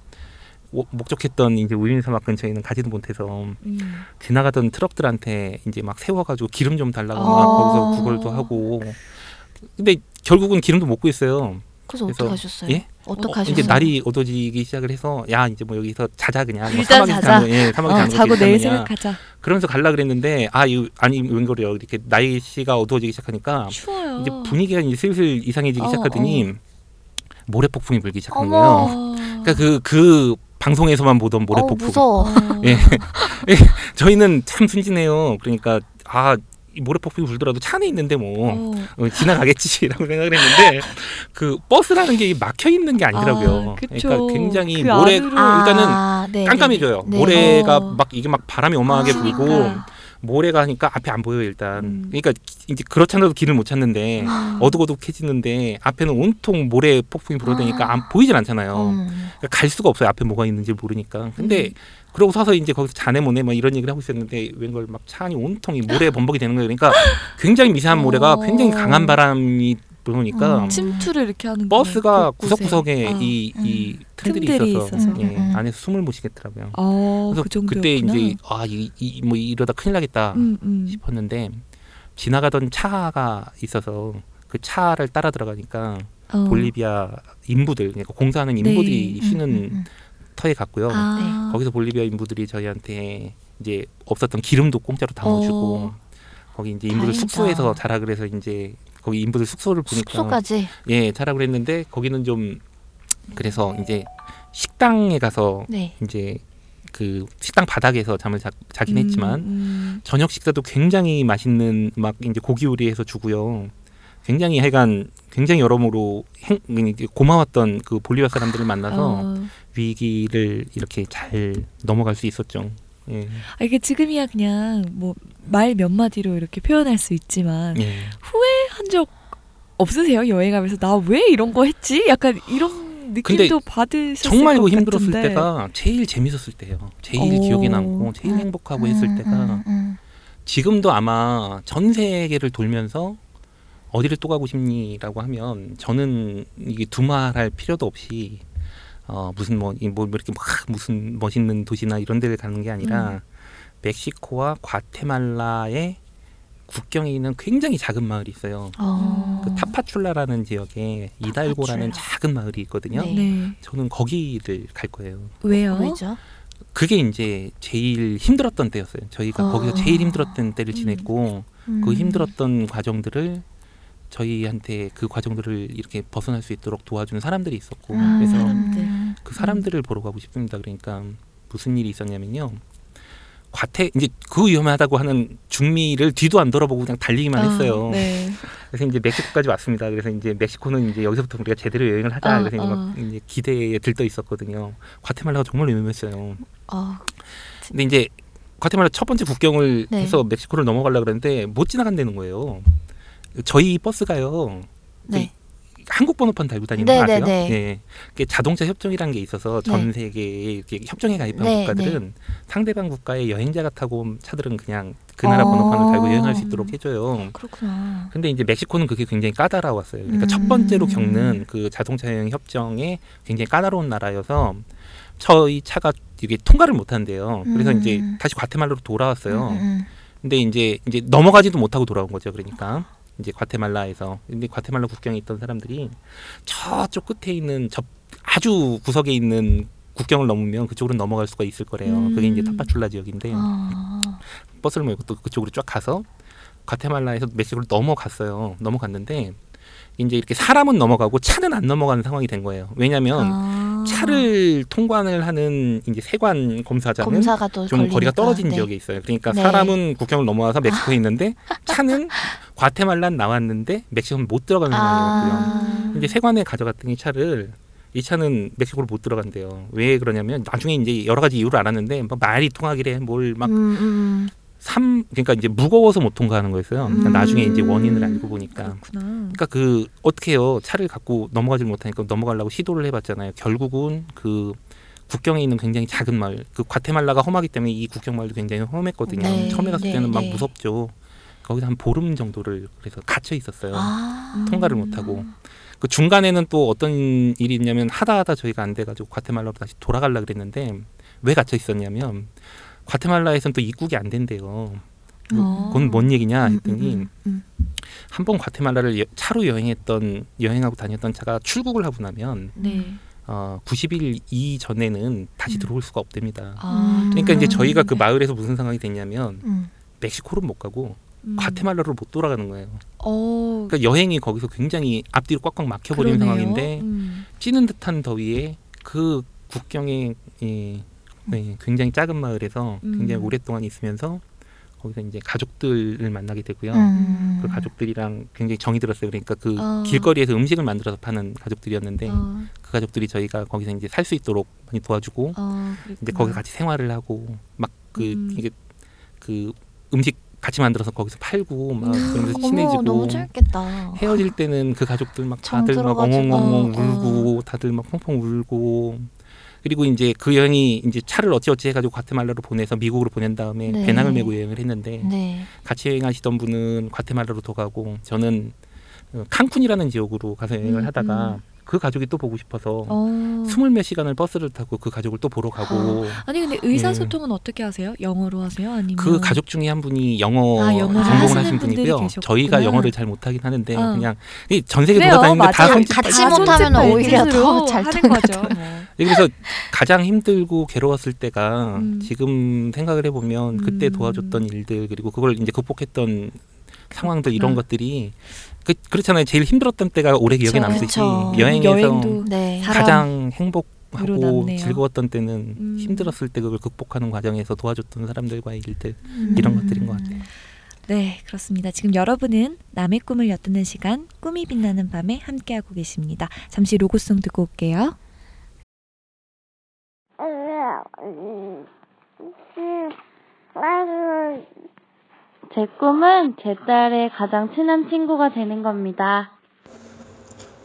오- 목적했던 이제 우유니 사막 근처에는 가지도 못해서 음. 지나가던 트럭들한테 이제 막 세워가지고 기름 좀 달라고 막 어. 거기서 구걸도 하고 근데 결국은 기름도 못 구했어요. 그래서 그래서- 어떻게 하셨어요? 예? 어떻게 어, 하셨어요? 이제 날이 어두워지기 시작을 해서 야 이제 뭐 여기서 자자 그냥 뭐 일단 사막에서 자자. 자는 거, 예, 사막에서 어, 자는 거 자고 내일. 생각하자. 그러면서 갈라 그랬는데 아 이, 아니 웬걸이요 이렇게 날씨가 어두워지기 시작하니까 추워요. 이제 분위기가 이제 슬슬 이상해지기 어, 시작하더니 모래 폭풍이 불기 시작한. 거예요. 어. 그러니까 그 그 방송에서만 보던 모래 어, 폭풍. 무서워. 어. 예. 저희는 참 순진해요. 그러니까 아. 이 모래 폭풍이 불더라도 차 안에 있는데 뭐 어. 어, 지나가겠지라고 생각을 했는데 그 버스라는 게 막혀 있는 게 아니더라고요. 아. 그러니까 굉장히 그 모래 안으로- 일단은 아, 네, 깜깜해져요. 네, 네. 모래가 어. 막 이게 막 바람이 어마하게 아, 불고 그러니까. 모래가 하니까 앞에 안 보여요 일단. 음. 그러니까 이제 그렇잖아도 길을 못 찾는데 음. 어둑어둑해지는데 앞에는 온통 모래 폭풍이 불어대니까 안 보이질 않잖아요. 음. 그러니까 갈 수가 없어요. 앞에 뭐가 있는지 모르니까. 근데 음. 그러고 서서 이제 거기서 자네 모네 뭐 이런 얘기를 하고 있었는데 웬걸 막차 안이 온통이 모래 범벅이 되는 거예요. 그러니까 굉장히 미세한 모래가 어. 굉장히 강한 바람이 불으니까 음. 침투를 이렇게 하는 버스가. 구석구석에 아. 이, 이 틈들이, 틈들이 있어서, 있어서. 예, 음, 음, 음. 안에서 숨을 못 쉬겠더라고요. 어, 그래서 그. 그때 이제 아이뭐 이러다 큰일 나겠다 음, 음. 싶었는데 지나가던 차가 있어서 그 차를 따라 들어가니까 어. 볼리비아 인부들 그러니까 공사하는 인부들이 네. 쉬는 음, 음, 터에 갔고요. 아. 거기서 볼리비아 인부들이 저희한테 이제 없었던 기름도 공짜로 어. 거기 이제 인부들 다행이다. 숙소에서 자라 그래서 이제 거기 인부들 숙소를 보니까 숙소까지. 예 자라 그랬는데 거기는 좀 그래서 이제 식당에 가서 네. 이제 그 식당 바닥에서 잠을 자, 자긴 음, 했지만 음. 저녁 식사도 굉장히 맛있는 막 이제 고기 요리해서 주고요. 굉장히 하여간 굉장히 여러모로 행, 고마웠던 그 볼리비아 사람들을 만나서 어. 위기를 이렇게 잘 넘어갈 수 있었죠. 예. 아, 이게 지금이야 그냥 뭐 말 몇 마디로 이렇게 표현할 수 있지만 예. 한적 없으세요? 여행하면서 나 왜 이런 거 했지? 약간 이런 느낌도 받으셨을 정말 것그 힘들었을 같은데. 때가 제일 재밌었을 때예요. 제일 오. 기억에 남고 제일 음, 행복하고 했을 음, 때가 음, 음. 지금도 아마 전 세계를 돌면서 어디를 또 가고 싶니라고 하면 저는 이게 두말할 필요도 없이 어 무슨 뭐, 이뭐 이렇게 막 무슨 멋있는 도시나 이런 데를 가는 게 아니라 음. 멕시코와 과테말라의 국경에 있는 굉장히 작은 마을이 있어요. 어. 그 타파출라라는 지역에 이달고라는 타파출라. 작은 마을이 있거든요. 네. 네. 저는 거기를 갈 거예요. 왜요? 왜죠? 그게 이제 제일 힘들었던 때였어요. 저희가 어. 거기서 제일 힘들었던 때를 음. 지냈고 그 음. 힘들었던 과정들을 저희한테 그 과정들을 이렇게 벗어날 수 있도록 도와주는 사람들이 있었고 음. 그래서 사람들. 그 사람들을 보러 가고 싶습니다. 그러니까 무슨 일이 있었냐면요. 과태 이제 그 위험하다고 하는 중미를 뒤도 안 돌아보고 그냥 달리기만 아, 했어요. 네. 그래서 이제 멕시코까지 왔습니다. 그래서 이제 멕시코는 이제 여기서부터 우리가 제대로 여행을 하자. 아, 그래서 아. 이제 기대에 들떠 있었거든요. 과테말라가 정말 위험했어요. 어. 근데 이제 과테말라 첫 번째 국경을 네. 해서 멕시코를 넘어가려고 그랬는데 못 지나간다는 거예요. 저희 버스가요. 네. 한국 번호판 달고 다니는 네, 거 아세요? 네, 네. 자동차 협정이라는 게 있어서 전 네. 세계에 이렇게 협정에 가입한 네, 국가들은 상대방 국가의 여행자가 타고 온 차들은 그냥 그 나라 어. 번호판을 달고 여행할 수 있도록 해줘요. 그렇구나. 근데 이제 멕시코는 그게 굉장히 까다로웠어요. 그러니까 음. 첫 번째로 겪는 그 자동차 여행 협정에 굉장히 까다로운 나라여서 저희 차가 이게 통과를 못 한대요. 그래서 음. 이제 다시 과테말라로 돌아왔어요. 음, 음, 근데 이제 이제 넘어가지도 못하고 돌아온 거죠. 그러니까 이제 과테말라에서 근데 과테말라 국경에 있던 사람들이 저쪽 끝에 있는 저 아주 구석에 있는 국경을 넘으면 그쪽으로 넘어갈 수가 있을 거래요. 음. 그게 이제 타파출라 지역인데 아. 버스를 몰고 또 그쪽으로 쫙 가서 과테말라에서 멕시코를 넘어갔어요. 넘어갔는데 이제 이렇게 사람은 넘어가고 차는 안 넘어가는 상황이 된 거예요. 왜냐하면 아. 차를 통관을 하는 이제 세관 검사장은 검사가 또 좀 걸리니까. 거리가 떨어진 네. 지역에 있어요. 그러니까 네. 사람은 국경을 넘어와서 멕시코에 있는데 차는 과테말라 나왔는데 멕시코는 못 들어가는 상황이었고요. 아. 이제 세관에 가져갔더니 차를 이 차는 멕시코를 못 들어간대요. 왜 그러냐면 나중에 이제 여러 가지 이유를 알았는데 뭐 말이 통하기래 뭘막 음, 음. 삼 그러니까 이제 무거워서 못 통과하는 거였어요. 그러니까 음. 나중에 이제 원인을 알고 보니까 그렇구나. 그러니까 그 어떻게 해요? 차를 갖고 넘어가질 못하니까 넘어가려고 시도를 해봤잖아요. 결국은 그 국경에 있는 굉장히 작은 마을, 그 과테말라가 험하기 때문에 이 국경 마을도 굉장히 험했거든요. 네, 처음에 갔을 네, 때는 막 네. 무섭죠. 거기서 한 보름 정도를 그래서 갇혀 있었어요. 아. 통과를 못하고 그 중간에는 또 어떤 일이 있냐면 하다 하다 저희가 안 돼가지고 과테말라로 다시 돌아가려 그랬는데 왜 갇혀 있었냐면 과테말라에서는 또 입국이 안 된대요. 어. 그건 뭔 얘기냐 음, 했더니 음, 음. 한번 과테말라를 여- 차로 여행했던 여행하고 다녔던 차가 출국을 하고 나면 네. 어, 90일 이전에는 다시 음. 들어올 수가 없답니다. 아. 그러니까 이제 저희가 그 네. 마을에서 무슨 상황이 됐냐면 음. 멕시코로 못 가고 음. 과테말라로 못 돌아가는 거예요. 어. 그러니까 여행이 거기서 굉장히 앞뒤로 꽉꽉 막혀버리는 그러네요. 상황인데 음. 찌는 듯한 더위에 그 국경에 예, 네, 굉장히 작은 마을에서 굉장히 음. 오랫동안 있으면서 거기서 이제 가족들을 만나게 되고요. 음. 그 가족들이랑 굉장히 정이 들었어요. 그러니까 그 어. 길거리에서 음식을 만들어서 파는 가족들이었는데 어. 그 가족들이 저희가 거기서 이제 살 수 있도록 많이 도와주고 어, 이제. 거기서 같이 생활을 하고 막그 음. 이게 그 음식 같이 만들어서 거기서 팔고 막 음. 그러면서 어머 친해지고 너무 재밌겠다. 헤어질 때는 그 가족들 막정 다들 막 들어가지고. 엉엉엉 어, 어. 울고 다들 막 펑펑 울고 그리고 이제 그 여행이 이제 차를 어찌어찌 해가지고 과테말라로 보내서 미국으로 보낸 다음에 네. 배낭을 메고 여행을 했는데 네. 같이 여행하시던 분은 과테말라로 더 가고 저는 어, 칸쿤이라는 지역으로 가서 여행을 음, 하다가 음. 그 가족이 또 보고 싶어서 어. 스물 몇 시간을 버스를 타고 그 가족을 또 보러 가고 아 니 근데 의사소통은 어떻게 하세요? 영어로 하세요? 아니면 그 가족 중에 한 분이 영어 아, 전공을 하시는 하신 분이고요. 계셨구나. 저희가 영어를 잘 못하긴 하는데 어. 그냥 이전 세계 돌아다니는데 다. 손짓 같이 다 못하면 오히려 발짓으로 더잘 하는 통하죠. 거죠. 뭐. 그래서 가장 힘들고 괴로웠을 때가 음. 지금 생각을 해보면 그때 음. 도와줬던 일들 그리고 그걸 이제 극복했던 상황들 이런 그렇구나. 것들이 그, 그렇잖아요. 제일 힘들었던 때가 오래 기억에. 남듯이 그쵸. 여행에서 여행도 네. 가장 행복 하고 남네요. 즐거웠던 때는 음. 힘들었을 때 그걸 극복하는 과정에서 도와줬던 사람들과의 일들 음. 이런 것들인 것 같아요. 네, 그렇습니다. 지금 여러분은 남의 꿈을 엿드는 시간 꿈이 빛나는 밤에 함께하고 계십니다. 잠시 로고송 듣고 올게요. 제 꿈은 제 딸의 가장 친한 친구가 되는 겁니다.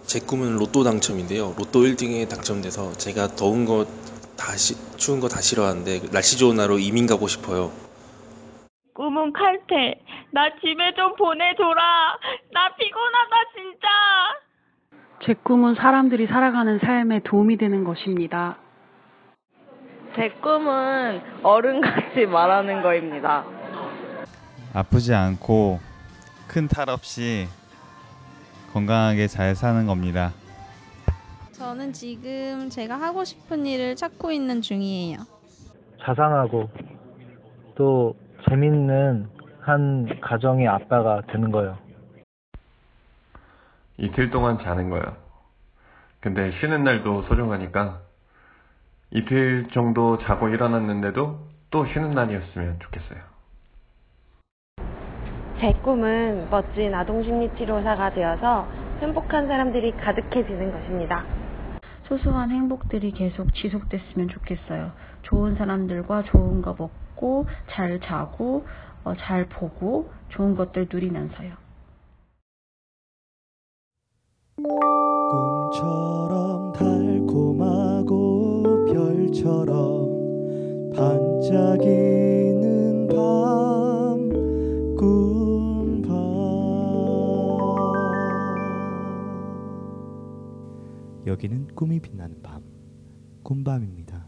제 꿈은 로또 당첨인데요. 로또 1등에 당첨돼서 제가 더운 거 다 추운 거 다 싫어하는데 날씨 좋은 날로 이민 가고 싶어요. 꿈은 칼퇴. 나 집에 좀 보내줘라. 나 피곤하다 진짜. 제 꿈은 사람들이 살아가는 삶에 도움이 되는 것입니다. 제 꿈은 어른같이 말하는 거입니다. 아프지 않고 큰 탈 없이 건강하게 잘 사는 겁니다. 저는 지금 제가 하고 싶은 일을 찾고 있는 중이에요. 자상하고 또 재밌는 한 가정의 아빠가 되는 거예요. 이틀 동안 자는 거예요. 근데 쉬는 날도 소중하니까 이틀 정도 자고 일어났는데도 또 쉬는 날이었으면 좋겠어요. 제 꿈은 멋진 아동심리치료사가 되어서 행복한 사람들이 가득해지는 것입니다. 소소한 행복들이 계속 지속됐으면 좋겠어요. 좋은 사람들과 좋은 거 먹고 잘 자고 어, 잘 보고 좋은 것들 누리면서요. 꿈처 반짝이는 밤 꿈밤 여기는 꿈이 빛나는 밤 꿈밤입니다.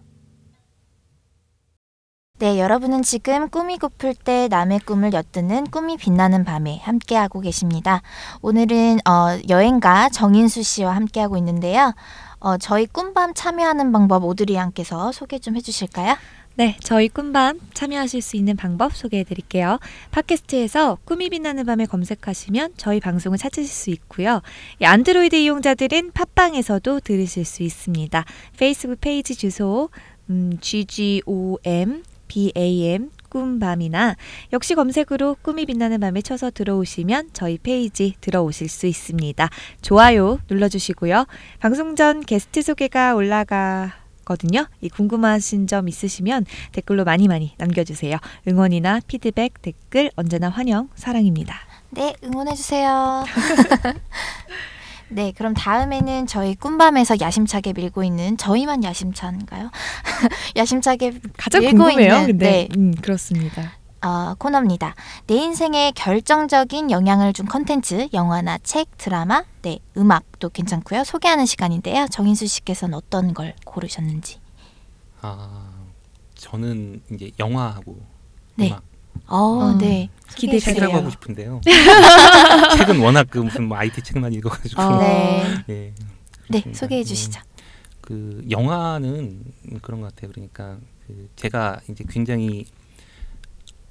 네, 여러분은 지금 꿈이 고플 때 남의 꿈을 엿드는 꿈이 빛나는 밤에 함께하고 계십니다. 오늘은 어, 여행가 정인수 씨와 함께하고 있는데요. 어, 저희 꿈밤 참여하는 방법 오드리 양께서 소개 좀 해주실까요? 네, 저희 꿈밤 참여하실 수 있는 방법 소개해 드릴게요. 팟캐스트에서 꿈이 빛나는 밤에 검색하시면 저희 방송을 찾으실 수 있고요. 이 안드로이드 이용자들은 팟빵에서도 들으실 수 있습니다. 페이스북 페이지 주소 음, ggom bam 꿈밤이나 역시 검색으로 꿈이 빛나는 밤에 쳐서 들어오시면 저희 페이지 들어오실 수 있습니다. 좋아요 눌러주시고요. 방송 전 게스트 소개가 올라가 거든요. 이 궁금하신 점 있으시면 댓글로 많이 많이 남겨주세요. 응원이나 피드백, 댓글 언제나 환영, 사랑입니다. 네, 응원해주세요. 네, 그럼 다음에는 저희 꿈밤에서 야심차게 밀고 있는 저희만 야심차인가요? 야심차게 가장 밀고 궁금해요. 있는 근데 네, 음, 그렇습니다. 어, 코너입니다. 내 인생에 결정적인 영향을 준 컨텐츠, 영화나 책, 드라마, 네, 음악도 괜찮고요. 소개하는 시간인데요. 정인수 씨께서는 어떤 걸 고르셨는지. 아 저는 이제 영화하고 네. 음악 어, 네. 기대돼요. 책이라고 하고 싶은데요. 책은 워낙 그 무슨 뭐 IT 책만 읽어가지고. 어, 네. 네. 네. 소개해 네. 주시죠. 그 영화는 그런 것 같아요. 그러니까 그 제가 이제 굉장히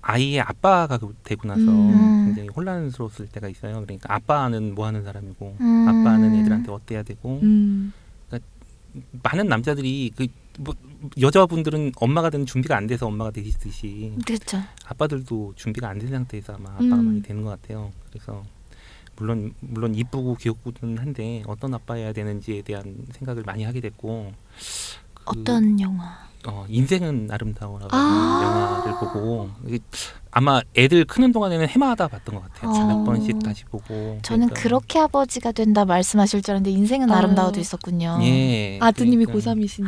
아이의 아빠가 그- 되고 나서 음. 굉장히 혼란스러웠을 때가 있어요. 그러니까 아빠는 뭐 하는 사람이고 음. 아빠는 애들한테 어때야 되고 음. 그러니까 많은 남자들이 그 뭐, 여자분들은 엄마가 되는 준비가 안 돼서 엄마가 되시듯이 그렇죠. 아빠들도 준비가 안 된 상태에서 아마 아빠가 음. 많이 되는 것 같아요. 그래서 물론 물론 이쁘고 귀엽고는 한데 어떤 아빠여야 되는지에 대한 생각을 많이 하게 됐고 그, 어떤 영화? 어, 인생은 아름다워라고 아. 영화를 보고 이게 아마 애들 크는 동안에는 해마다 봤던 것 같아요. 어. 몇 번씩 다시 보고. 저는 그러니까. 그렇게 아버지가 된다 말씀하실 줄 알았는데 인생은 아. 아름다워도 있었군요. 예. 아드님이 그러니까. 고3이신데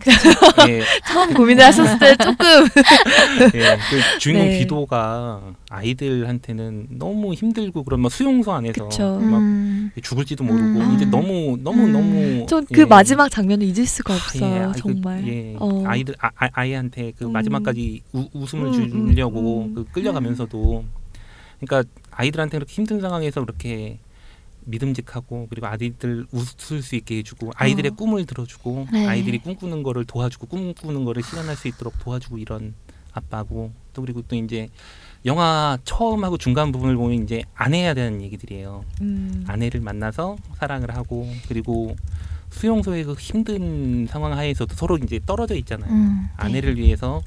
예. 처음 고민을 하셨을 때 조금 예, 그 주인공 네. 기도가 아이들한테는 너무 힘들고 그런 막 수용소 안에서 그쵸. 막 음. 죽을지도 모르고 음. 이제 너무 너무 음. 너무 전 그 예. 마지막 장면을 잊을 수가 없어요. 예, 아, 그, 정말. 예, 어. 아이들 아, 아, 아이한테 그 음. 마지막까지 우, 웃음을 음, 음, 주려고 음. 그 끌려가면서도 그러니까 아이들한테 그렇게 힘든 상황에서 그렇게 믿음직하고 그리고 아이들 웃을 수 있게 해주고 아이들의 어. 꿈을 들어주고 네. 아이들이 꿈꾸는 거를 도와주고 꿈꾸는 거를 실현할 수 있도록 도와주고 이런 아빠고 또 그리고 또 이제 영화 처음하고 중간 부분을 보면 이제 아내에 대한 얘기들이에요. 음. 아내를 만나서 사랑을 하고 그리고 수용소의 그 힘든 상황 하에서도 서로 이제 떨어져 있잖아요. 음, 네. 아내를 위해서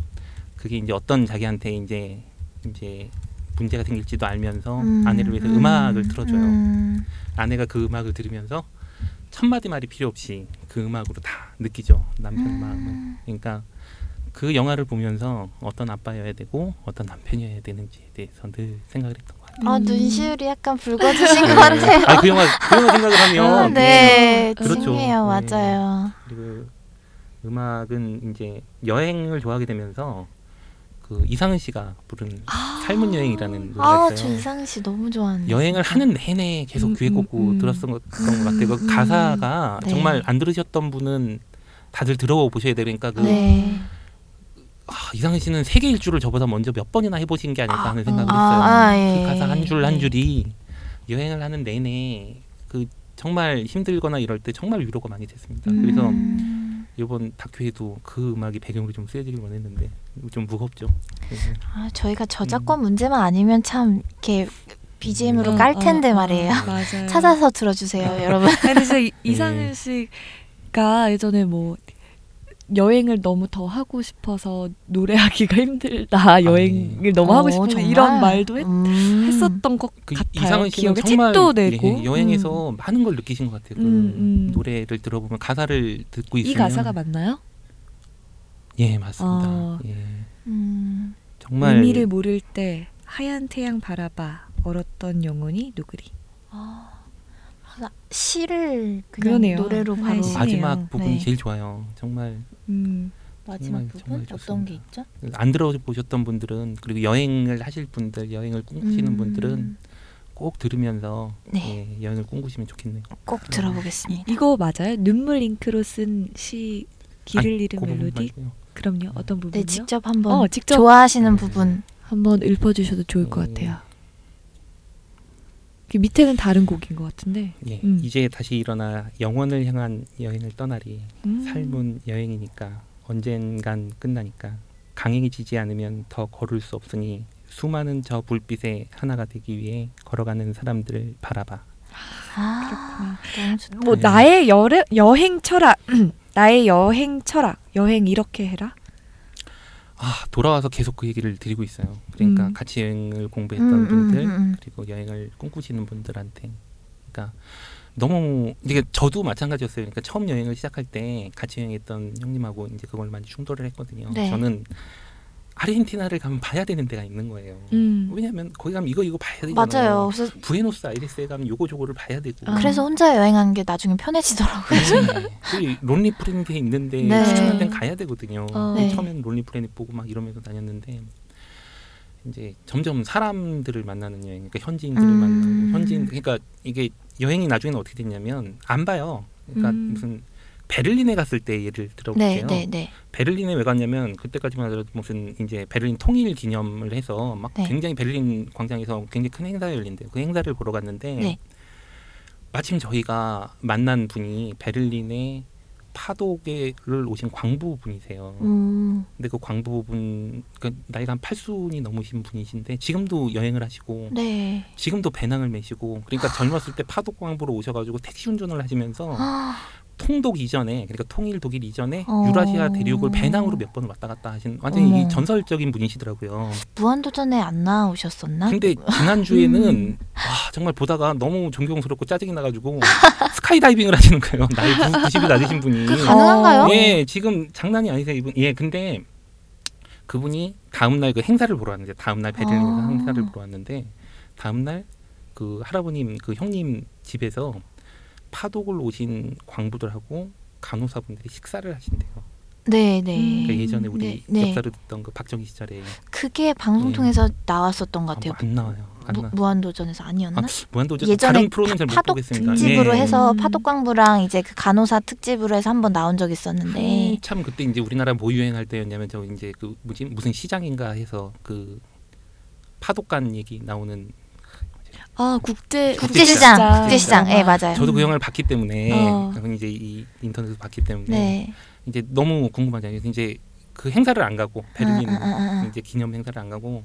그게 이제 어떤 자기한테 이제 이제 문제가 생길지도 알면서 음, 아내를 위해서 음, 음, 악을 틀어줘요. 음. 아내가 그 음악을 들으면서 첫 마디 말이 필요 없이 그 음악으로 다 느끼죠 남편의 마음을. 그러니까 그 영화를 보면서 어떤 아빠여야 되고 어떤 남편이어야 되는지에 대해서 늘 생각을 했던 것 같아요. 아 음. 눈시울이 약간 붉어지신 것 네. 같아요. 아니, 그 영화 그 영화 생각을 하면 네, 그렇죠. 찡해요, 네. 맞아요. 그리고 음악은 이제 여행을 좋아하게 되면서 그 이상은 씨가 부른 삶은 여행이라는 노래가 아, 있어요. 저 이상희 씨 너무 좋아하는데. 여행을 하는 내내 계속 음, 귀에 음, 꽂고 음. 들었던 것, 것 같아요. 그 음, 가사가 네. 정말 안 들으셨던 분은 다들 들어보셔야. 그러니까 그 네. 아, 이상은 씨는 세계 일주를 저보다 먼저 몇 번이나 해보신 게 아닐까 하는 생각을 아, 했어요. 아, 예, 그 가사 한 줄한 예. 줄이 여행을 하는 내내 그 정말 힘들거나 이럴 때 정말 위로가 많이 됐습니다. 그래서 음. 이번 다큐에도 그 음악이 배경으로 좀 쓰여지길 원했는데 좀 무겁죠. 아, 저희가 저작권 문제만 아니면 참 이렇게 BGM으로 어, 깔 텐데 어, 어, 말이에요. 맞아요. 찾아서 들어주세요, 여러분. 아니, 이- 네. 이상은 씨가 예전에 뭐 여행을 너무 더 하고 싶어서 노래하기가 힘들다. 여행을 너무 하고 어, 싶은데 정말? 이런 말도 했, 음. 했었던 것 그 같아요. 이상은 씨는 기억에 정말 책도 내고 예, 여행에서 많은 걸 느끼신 것 같아요. 그 음, 음. 노래를 들어보면 가사를 듣고 이 있으면 가사가 맞나요? 예 맞습니다. 어. 예. 음. 정말 의미를 모를 때 하얀 태양 바라봐 얼었던 영혼이 누구리. 아, 시를 그냥 그러네요. 노래로 바로 시네요. 마지막 부분이 네. 제일 좋아요. 정말 음. 마지막 정말, 부분 정말 어떤 좋습니다. 게 있죠? 안 들어보셨던 분들은 그리고 여행을 하실 분들, 여행을 꿈꾸시는 음. 분들은 꼭 들으면서 네. 예, 여행을 꿈꾸시면 좋겠네요. 꼭 들어보겠습니다. 이거 맞아요? 눈물 잉크로 쓴 시 길을 잃은 그 부분 멜로디? 말고요. 그럼요. 어떤 부분이요? 네, 직접 한번 어, 직접 좋아하시는 부분. 한번 읊어 주셔도 좋을 것 음. 같아요. 그 밑에는 다른 곡인 것 같은데. 예, 음. 이제 다시 일어나 영원을 향한 여행을 떠나리. 음. 삶은 여행이니까 언젠간 끝나니까 강행해지지 않으면 더 걸을 수 없으니 수많은 저 불빛의 하나가 되기 위해 걸어가는 사람들을 바라봐. 아, 너무 좋다. 뭐 네. 나의 여행 철학, 나의 여행 철학, 여행 이렇게 해라. 아 돌아와서 계속 그 얘기를 드리고 있어요. 그러니까 음. 같이 여행을 공부했던 음, 음, 분들 음, 음. 그리고 여행을 꿈꾸시는 분들한테 그러니까 너무 이게 저도 마찬가지였어요. 그러니까 처음 여행을 시작할 때 같이 여행했던 형님하고 이제 그걸 많이 충돌을 했거든요. 네. 저는 아르헨티나를 가면 봐야 되는 데가 있는 거예요. 음. 왜냐하면 거기 가면 이거 이거 봐야 되잖아요. 맞아요. 그래서 부에노스 아이레스에 가면 요거 저거를 봐야 되고. 그래서 혼자 여행한 게 나중에 편해지더라고요. 네. 그 론리 프레닛에 있는데 네. 추천한 데는 가야 되거든요. 어. 네. 처음에는 론리 프레닛 보고 막 이러면서 다녔는데 이제 점점 사람들을 만나는 여행, 그러니까 현지인들을 음. 만나고 현지인, 그러니까 이게 여행이 나중에는 어떻게 됐냐면 안 봐요. 그러니까 음. 무슨 베를린에 갔을 때 예를 네, 들어볼게요. 네, 네. 베를린에 왜 갔냐면 그때까지만 하더라도 무슨 이제 베를린 통일 기념을 해서 막 네. 굉장히 베를린 광장에서 굉장히 큰 행사가 열린대요. 그 행사를 보러 갔는데 네. 마침 저희가 만난 분이 베를린의 파독에를 오신 광부 분이세요. 음. 근데 그 광부 분, 그 나이가 한 팔순이 넘으신 분이신데 지금도 여행을 하시고 네. 지금도 배낭을 메시고 그러니까 젊었을 때 파독 광부로 오셔가지고 택시 운전을 하시면서 아, 통독 이전에 그러니까 통일 독일 이전에 어. 유라시아 대륙을 배낭으로 몇 번 왔다 갔다 하신 완전히 어머. 이 전설적인 분이시더라고요. 무한도전에 안 나오셨었나? 근데 지난 주에는 음. 와 정말 보다가 너무 존경스럽고 짜증이 나가지고 스카이다이빙을 하시는 거예요. 나이 90이 낮으신 분이. 그 가능한가요? 예, 지금 장난이 아니세요 이분. 예, 근데 그분이 다음 날 그 행사를 보러 왔는데 다음 날 베를린에서 아. 행사를 보러 왔는데 다음 날 그 할아버님 그 형님 집에서 파독을 오신 광부들하고 간호사분들이 식사를 하신대요. 네, 네. 그러니까 예전에 우리 네, 네. 역사를 듣던 그 박정희 시절에 그게 방송 통해서 나왔었던 것 같아요. 안 나와요. 안 무, 나. 무한도전에서 아니었나? 아, 무한도전 예전에 다른 프로는 잘 파- 못 파독 보겠습니다. 특집으로 예. 해서 파독광부랑 이제 그 간호사 특집으로 해서 한 번 나온 적 있었는데 참 그때 이제 우리나라 뭐 유행할 때였냐면 저 이제 그 뭐지 무슨 시장인가 해서 그 파독간 얘기 나오는 아 국제 국제시장, 국제시장. 예, 맞아요. 저도 그 영화를 봤기 때문에 어. 그건 이제 이 인터넷에서 봤기 때문에 네. 이제 너무 궁금하잖아요. 그래서 이제 그 행사를 안 가고 베를린 아, 아, 아, 아. 이제 기념 행사를 안 가고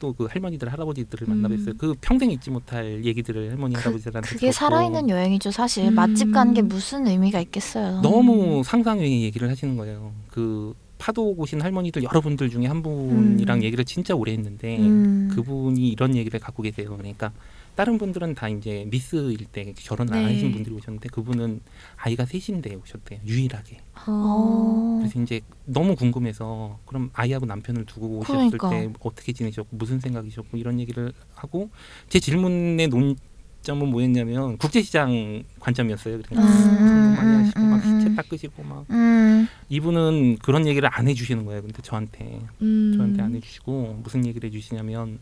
또 그 할머니들 할아버지들을 음. 만나뵀어요. 그 평생 잊지 못할 얘기들을 할머니 할아버지들한테 그게 들었고 살아있는 여행이죠, 사실. 음. 맛집 가는 게 무슨 의미가 있겠어요. 너무 상상외의 얘기를 하시는 거예요. 그 파도 오신 할머니들 여러분들 중에 한 분이랑 음. 얘기를 진짜 오래 했는데 음. 그분이 이런 얘기를 갖고 계세요. 그러니까 다른 분들은 다 이제 미스일 때 결혼 안 네. 하신 분들이 오셨는데 그분은 아이가 셋인데 오셨대요. 유일하게. 어. 그래서 이제 너무 궁금해서 그럼 아이하고 남편을 두고 오셨을 그러니까. 때 어떻게 지내셨고 무슨 생각이셨고 이런 얘기를 하고 제 질문의 논 점은 뭐였냐면 국제시장 관점이었어요. 그러니까 음, 공부 많이 음, 하시고 막 음, 시체 음. 닦으시고 막 음. 이분은 그런 얘기를 안 해주시는 거예요. 근데 저한테 음. 저한테 안 해주시고 무슨 얘기를 해주시냐면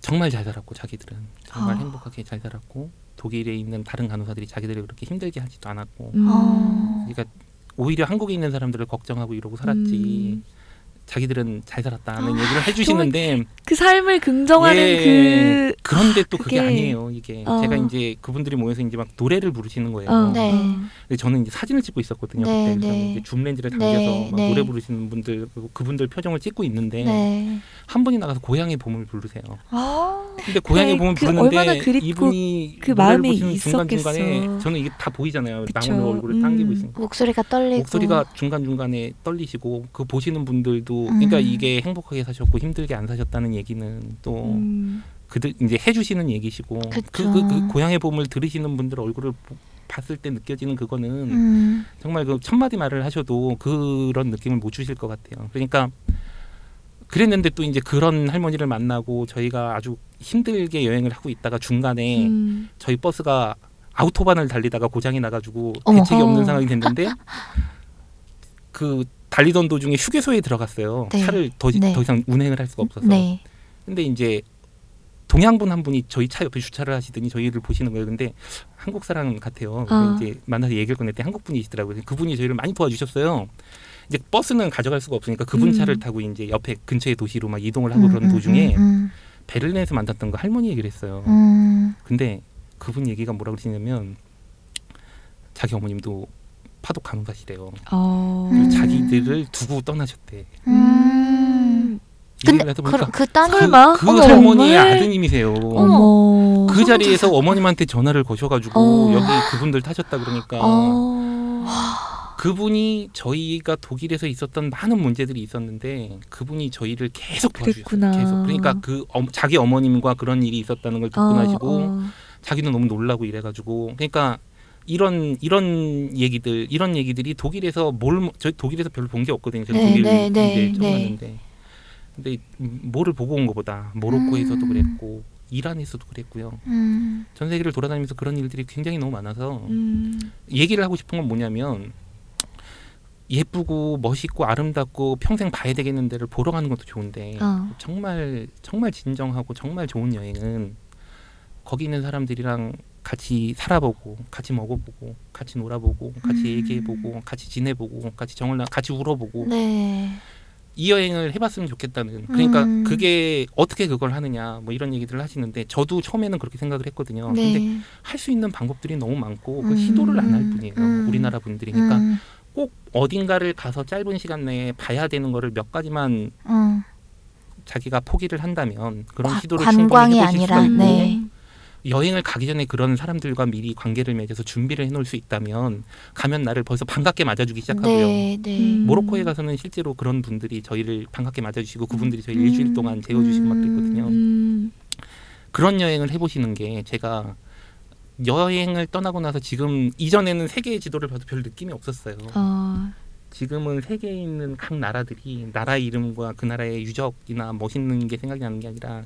정말 잘 살았고 자기들은 정말 아. 행복하게 잘 살았고 독일에 있는 다른 간호사들이 자기들을 그렇게 힘들게 하지도 않았고 음. 어. 그러니까 오히려 한국에 있는 사람들을 걱정하고 이러고 살았지 음. 자기들은 잘 살았다는 얘기를 해주시는데 그 삶을 긍정하는 예, 그 그런데 또 그게 그게- 아니에요 이게 어. 제가 이제 그분들이 모여서 이제 막 노래를 부르시는 거예요. 어, 네. 근데 저는 이제 사진을 찍고 있었거든요. 네, 그때 그래서 네. 이제 줌 렌즈를 네, 당겨서 막 네. 노래 부르시는 분들 그리고 그분들 표정을 찍고 있는데 네. 한 분이 나가서 고향의 봄을 부르세요. 아. 근데 고향의 그- 봄을 그 부르는데 얼마나 그립고 이분이 그 노래를 마음에 부르시는 중간 중간에 있었겠어. 저는 이게 다 보이잖아요. 그쵸. 나오는 얼굴을 음. 당기고 있으니까. 목소리가 떨리고 목소리가 중간 중간에 떨리시고 그 보시는 분들도 그러니까 음. 이게 행복하게 사셨고 힘들게 안 사셨다는 얘기는 또 음. 그들 이제 해주시는 얘기시고 그. 그, 그 고향의 봄을 들으시는 분들 얼굴을 보- 봤을 때 느껴지는 그거는 음. 정말 그 첫 마디 말을 하셔도 그런 느낌을 못 주실 것 같아요. 그러니까 그랬는데 또 이제 그런 할머니를 만나고 저희가 아주 힘들게 여행을 하고 있다가 중간에 음. 저희 버스가 아우토반을 달리다가 고장이 나가지고. 대책이 없는 어. 상황이 됐는데 그 달리던 도중에 휴게소에 들어갔어요. 네. 차를 더, 네. 더 이상 운행을 할 수가 없어서. 네. 근데 이제 동양분 한 분이 저희 차 옆에 주차를 하시더니 저희를 보시는 거예요. 근데 한국 사람 같아요. 아. 이제 만나서 얘기를 꺼냈더니 한국 분이시더라고요. 그분이 저희를 많이 도와주셨어요. 이제 버스는 가져갈 수가 없으니까 그분 음. 차를 타고 이제 옆에 근처의 도시로 막 이동을 하고 음, 그러는 음, 도중에 음, 베를린에서 만났던 그 할머니 얘기를 했어요. 음. 근데 그분 얘기가 뭐라 그러시냐면 자기 어머님도 파독 간호사시래요. 어. 그리고 음. 자기들을 두고 떠나셨대. 음. 이 근데 그, 그 딸, 그, 설마? 그 어머, 할머니의 정말? 아드님이세요. 어머. 그 자리에서 어머님한테 전화를 거셔가지고 어. 여기 그분들 타셨다 그러니까 어. 그분이 저희가 독일에서 있었던 많은 문제들이 있었는데 그분이 저희를 계속 도와주셨어요. 계속 그러니까 그 어, 자기 어머님과 그런 일이 있었다는 걸 듣고 어, 나시고 어. 자기도 너무 놀라고 이래가지고 그러니까 이런 이런 얘기들 이런 얘기들이 독일에서 뭘 저희 독일에서 별로 본 게 없거든요. 저는 네, 독일 네, 네, 이제 처음 네. 왔는데 근데 음, 뭐를 보고 온 것보다 모로코에서도 음. 그랬고 이란에서도 그랬고요. 음. 전 세계를 돌아다니면서 그런 일들이 굉장히 너무 많아서 음. 얘기를 하고 싶은 건 뭐냐면 예쁘고 멋있고 아름답고 평생 봐야 되겠는 데를 보러 가는 것도 좋은데 어. 정말 정말 진정하고 정말 좋은 여행은 거기 있는 사람들이랑 같이 살아보고 같이 먹어보고 같이 놀아보고 같이 음. 얘기해보고 같이 지내보고 같이 정을 나 같이 울어보고 네. 이 여행을 해봤으면 좋겠다는 그러니까 음. 그게 어떻게 그걸 하느냐 뭐 이런 얘기들을 하시는데 저도 처음에는 그렇게 생각을 했거든요. 근데 네. 할수 있는 방법들이 너무 많고 그 음. 시도를 안 할 뿐이에요. 음. 우리나라 분들이 그러니까 음. 꼭 어딘가를 가서 짧은 시간 내에 봐야 되는 거를 몇 가지만 음. 자기가 포기를 한다면 그런 과- 시도를 충분히 해보실 아니라 수가 있고 네. 여행을 가기 전에 그런 사람들과 미리 관계를 맺어서 준비를 해놓을 수 있다면 가면 나를 벌써 반갑게 맞아주기 시작하고요. 네, 네. 음. 모로코에 가서는 실제로 그런 분들이 저희를 반갑게 맞아주시고 그분들이 저희 음. 일주일 동안 재워주시고 막 그랬거든요. 음. 그런 여행을 해보시는 게 제가 여행을 떠나고 나서 지금 이전에는 세계의 지도를 봐도 별 느낌이 없었어요. 어. 지금은 세계에 있는 각 나라들이 나라 이름과 그 나라의 유적이나 멋있는 게 생각이 나는 게 아니라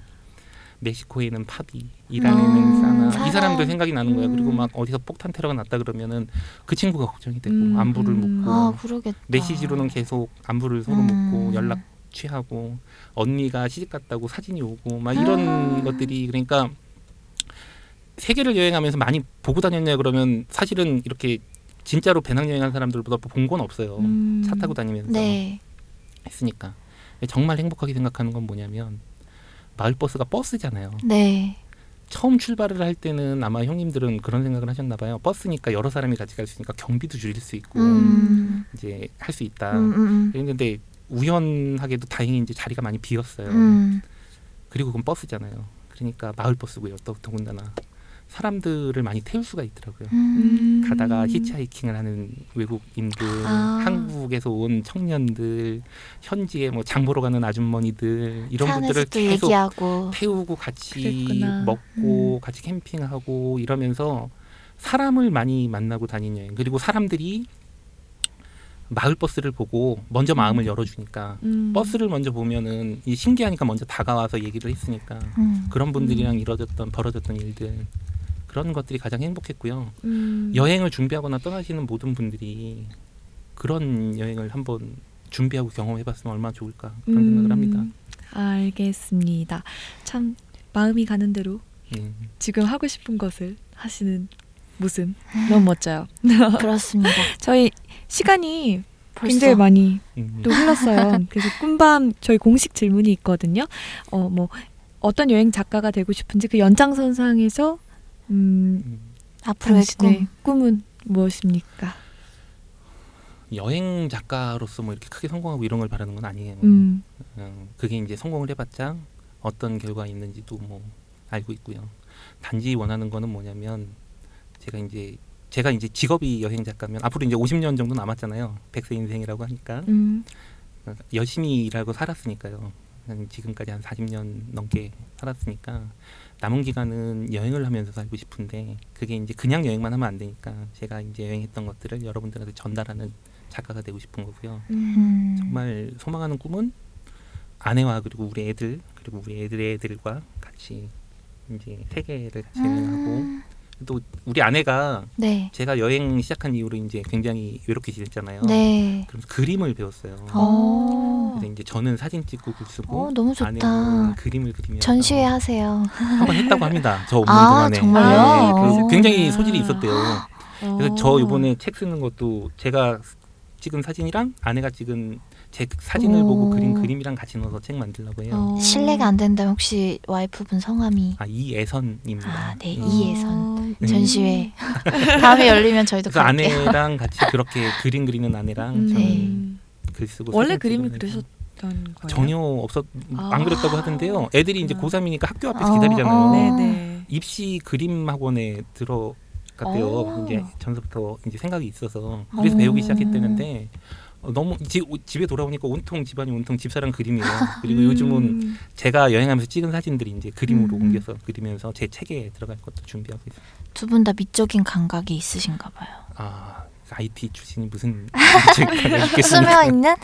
멕시코에는 파비, 이란에는 음, 사나 사나. 이 사람들 생각이 나는 거예요. 그리고 음. 막 어디서 폭탄 테러가 났다 그러면은 그 친구가 걱정이 되고 음, 안부를 음. 묻고 아. 메시지로는 계속 안부를 서로 음. 묻고 연락 취하고 언니가 시집 갔다고 사진이 오고 막 이런 아. 것들이 그러니까 세계를 여행하면서 많이 보고 다녔냐 그러면 사실은 이렇게 진짜로 배낭여행한 사람들보다 본 건 없어요. 음. 차 타고 다니면서 네. 했으니까 정말 행복하게 생각하는 건 뭐냐면 마을 버스가 버스잖아요. 네. 처음 출발을 할 때는 아마 형님들은 그런 생각을 하셨나 봐요. 버스니까 여러 사람이 같이 갈 수 있으니까 경비도 줄일 수 있고 음. 이제 할 수 있다. 음, 음, 음. 그랬는데 우연하게도 다행히 이제 자리가 많이 비었어요. 음. 그리고 그건 버스잖아요. 그러니까 마을 버스고요. 또 더군다나 사람들을 많이 태울 수가 있더라고요. 음. 가다가 히치하이킹을 하는 외국인들, 아. 한국에서 온 청년들, 현지에 뭐 장 보러 가는 아주머니들 이런 분들을 또 계속 얘기하고. 태우고 같이 그랬구나. 먹고 음. 같이 캠핑하고 이러면서 사람을 많이 만나고 다니는 여행. 그리고 사람들이 마을 버스를 보고 먼저 마음을 열어주니까 음. 버스를 먼저 보면은 이 신기하니까 먼저 다가와서 얘기를 했으니까 음. 그런 분들이랑 이뤄졌던 벌어졌던 일들 그런 것들이 가장 행복했고요. 음. 여행을 준비하거나 떠나시는 모든 분들이 그런 여행을 한번 준비하고 경험해봤으면 얼마나 좋을까 그런 생각을 합니다. 음, 알겠습니다. 참 마음이 가는 대로 음. 지금 하고 싶은 것을 하시는 모습 너무 멋져요. 그렇습니다. 저희 시간이 벌써. 굉장히 많이 음. 또 흘렀어요. 그래서 꿈밤 저희 공식 질문이 있거든요. 어 뭐 어떤 여행 작가가 되고 싶은지 그 연장선상에서 음, 앞으로의 꿈. 꿈은 무엇입니까? 여행 작가로서 뭐 이렇게 크게 성공하고 이런 걸 바라는 건 아니에요. 음. 음, 그게 이제 성공을 해봤자 어떤 결과 있는지도 뭐 알고 있고요. 단지 원하는 거는 뭐냐면 제가 이제 제가 이제 직업이 여행 작가면 앞으로 이제 50년 정도 남았잖아요. 백세 인생이라고 하니까 음. 어, 열심히 일하고 살았으니까요. 한 지금까지 한 40년 넘게 살았으니까 남은 기간은 여행을 하면서 살고 싶은데 그게 이제 그냥 여행만 하면 안 되니까 제가 이제 여행했던 것들을 여러분들한테 전달하는 작가가 되고 싶은 거고요. 음. 정말 소망하는 꿈은 아내와 그리고 우리 애들 그리고 우리 애들의 애들과 같이 이제 세계를 같이 여행하고 또 우리 아내가 네. 제가 여행 시작한 이후로 이제 굉장히 외롭게 지냈잖아요. 네. 그래서 그림을 배웠어요. 어. 그래서 이제 저는 사진 찍고 글 쓰고 어, 너무 좋다. 아내는 그림을 그리면서 전시회 하세요. 한번 했다고 합니다. 저 없는 아, 동안에. 정말요? 네, 그래서 오. 굉장히 소질이 있었대요. 그래서 저 어. 이번에 책 쓰는 것도 제가 찍은 사진이랑 아내가 찍은 제 사진을 오. 보고 그린 그림이랑 같이 넣어서 책 만들려고 해요. 어. 실례가 안 된다면 혹시 와이프분 성함이 아 이애선입니다. 아, 네. 음. 이예선 네. 전시회 다음에 열리면 저희도 그래서 갈게요. 아내랑 같이 그렇게 그림 그리는 아내랑 음. 저는 네. 글 쓰고 원래 사진 그림을 찍으면서. 그리셨던 거예요? 전혀 없었 아. 안 그랬다고 하던데요. 애들이 이제 아. 고3이니까 학교 앞에서 어, 기다리잖아요. 어. 네네. 입시 그림 학원에 들어갔대요. 어. 이제 전서부터 이제 생각이 있어서 그래서 어. 배우기 시작했다는데 어, 너무 지, 집에 돌아오니까 온통 집안이 온통 집사람 그림이에요. 그리고 요즘은 음. 제가 여행하면서 찍은 사진들이 이제 그림으로 음. 옮겨서 그리면서 제 책에 들어갈 것도 준비하고 있어요. 두 분 다 미적인 감각이 있으신가 봐요. 아 IT 출신이 무슨 책을 읽겠습니까? 스며 있는?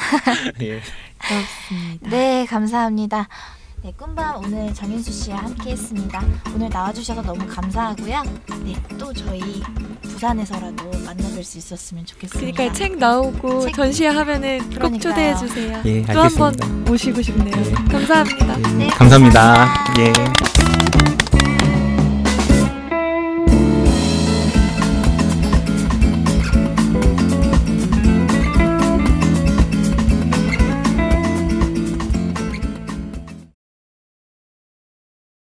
예. 그렇습니다. 네, 감사합니다. 네, 꿈밤 오늘 정윤수 씨와 함께 했습니다. 오늘 나와주셔서 너무 감사하고요. 네, 또 저희 부산에서라도 만나뵐 수 있었으면 좋겠습니다. 그러니까 책 나오고 책- 전시회 하면은 꼭 그러니까요. 초대해 주세요. 예, 또 한 번 알겠습니다. 모시고 싶네요. 예. 감사합니다. 예, 네, 감사합니다. 감사합니다. 예.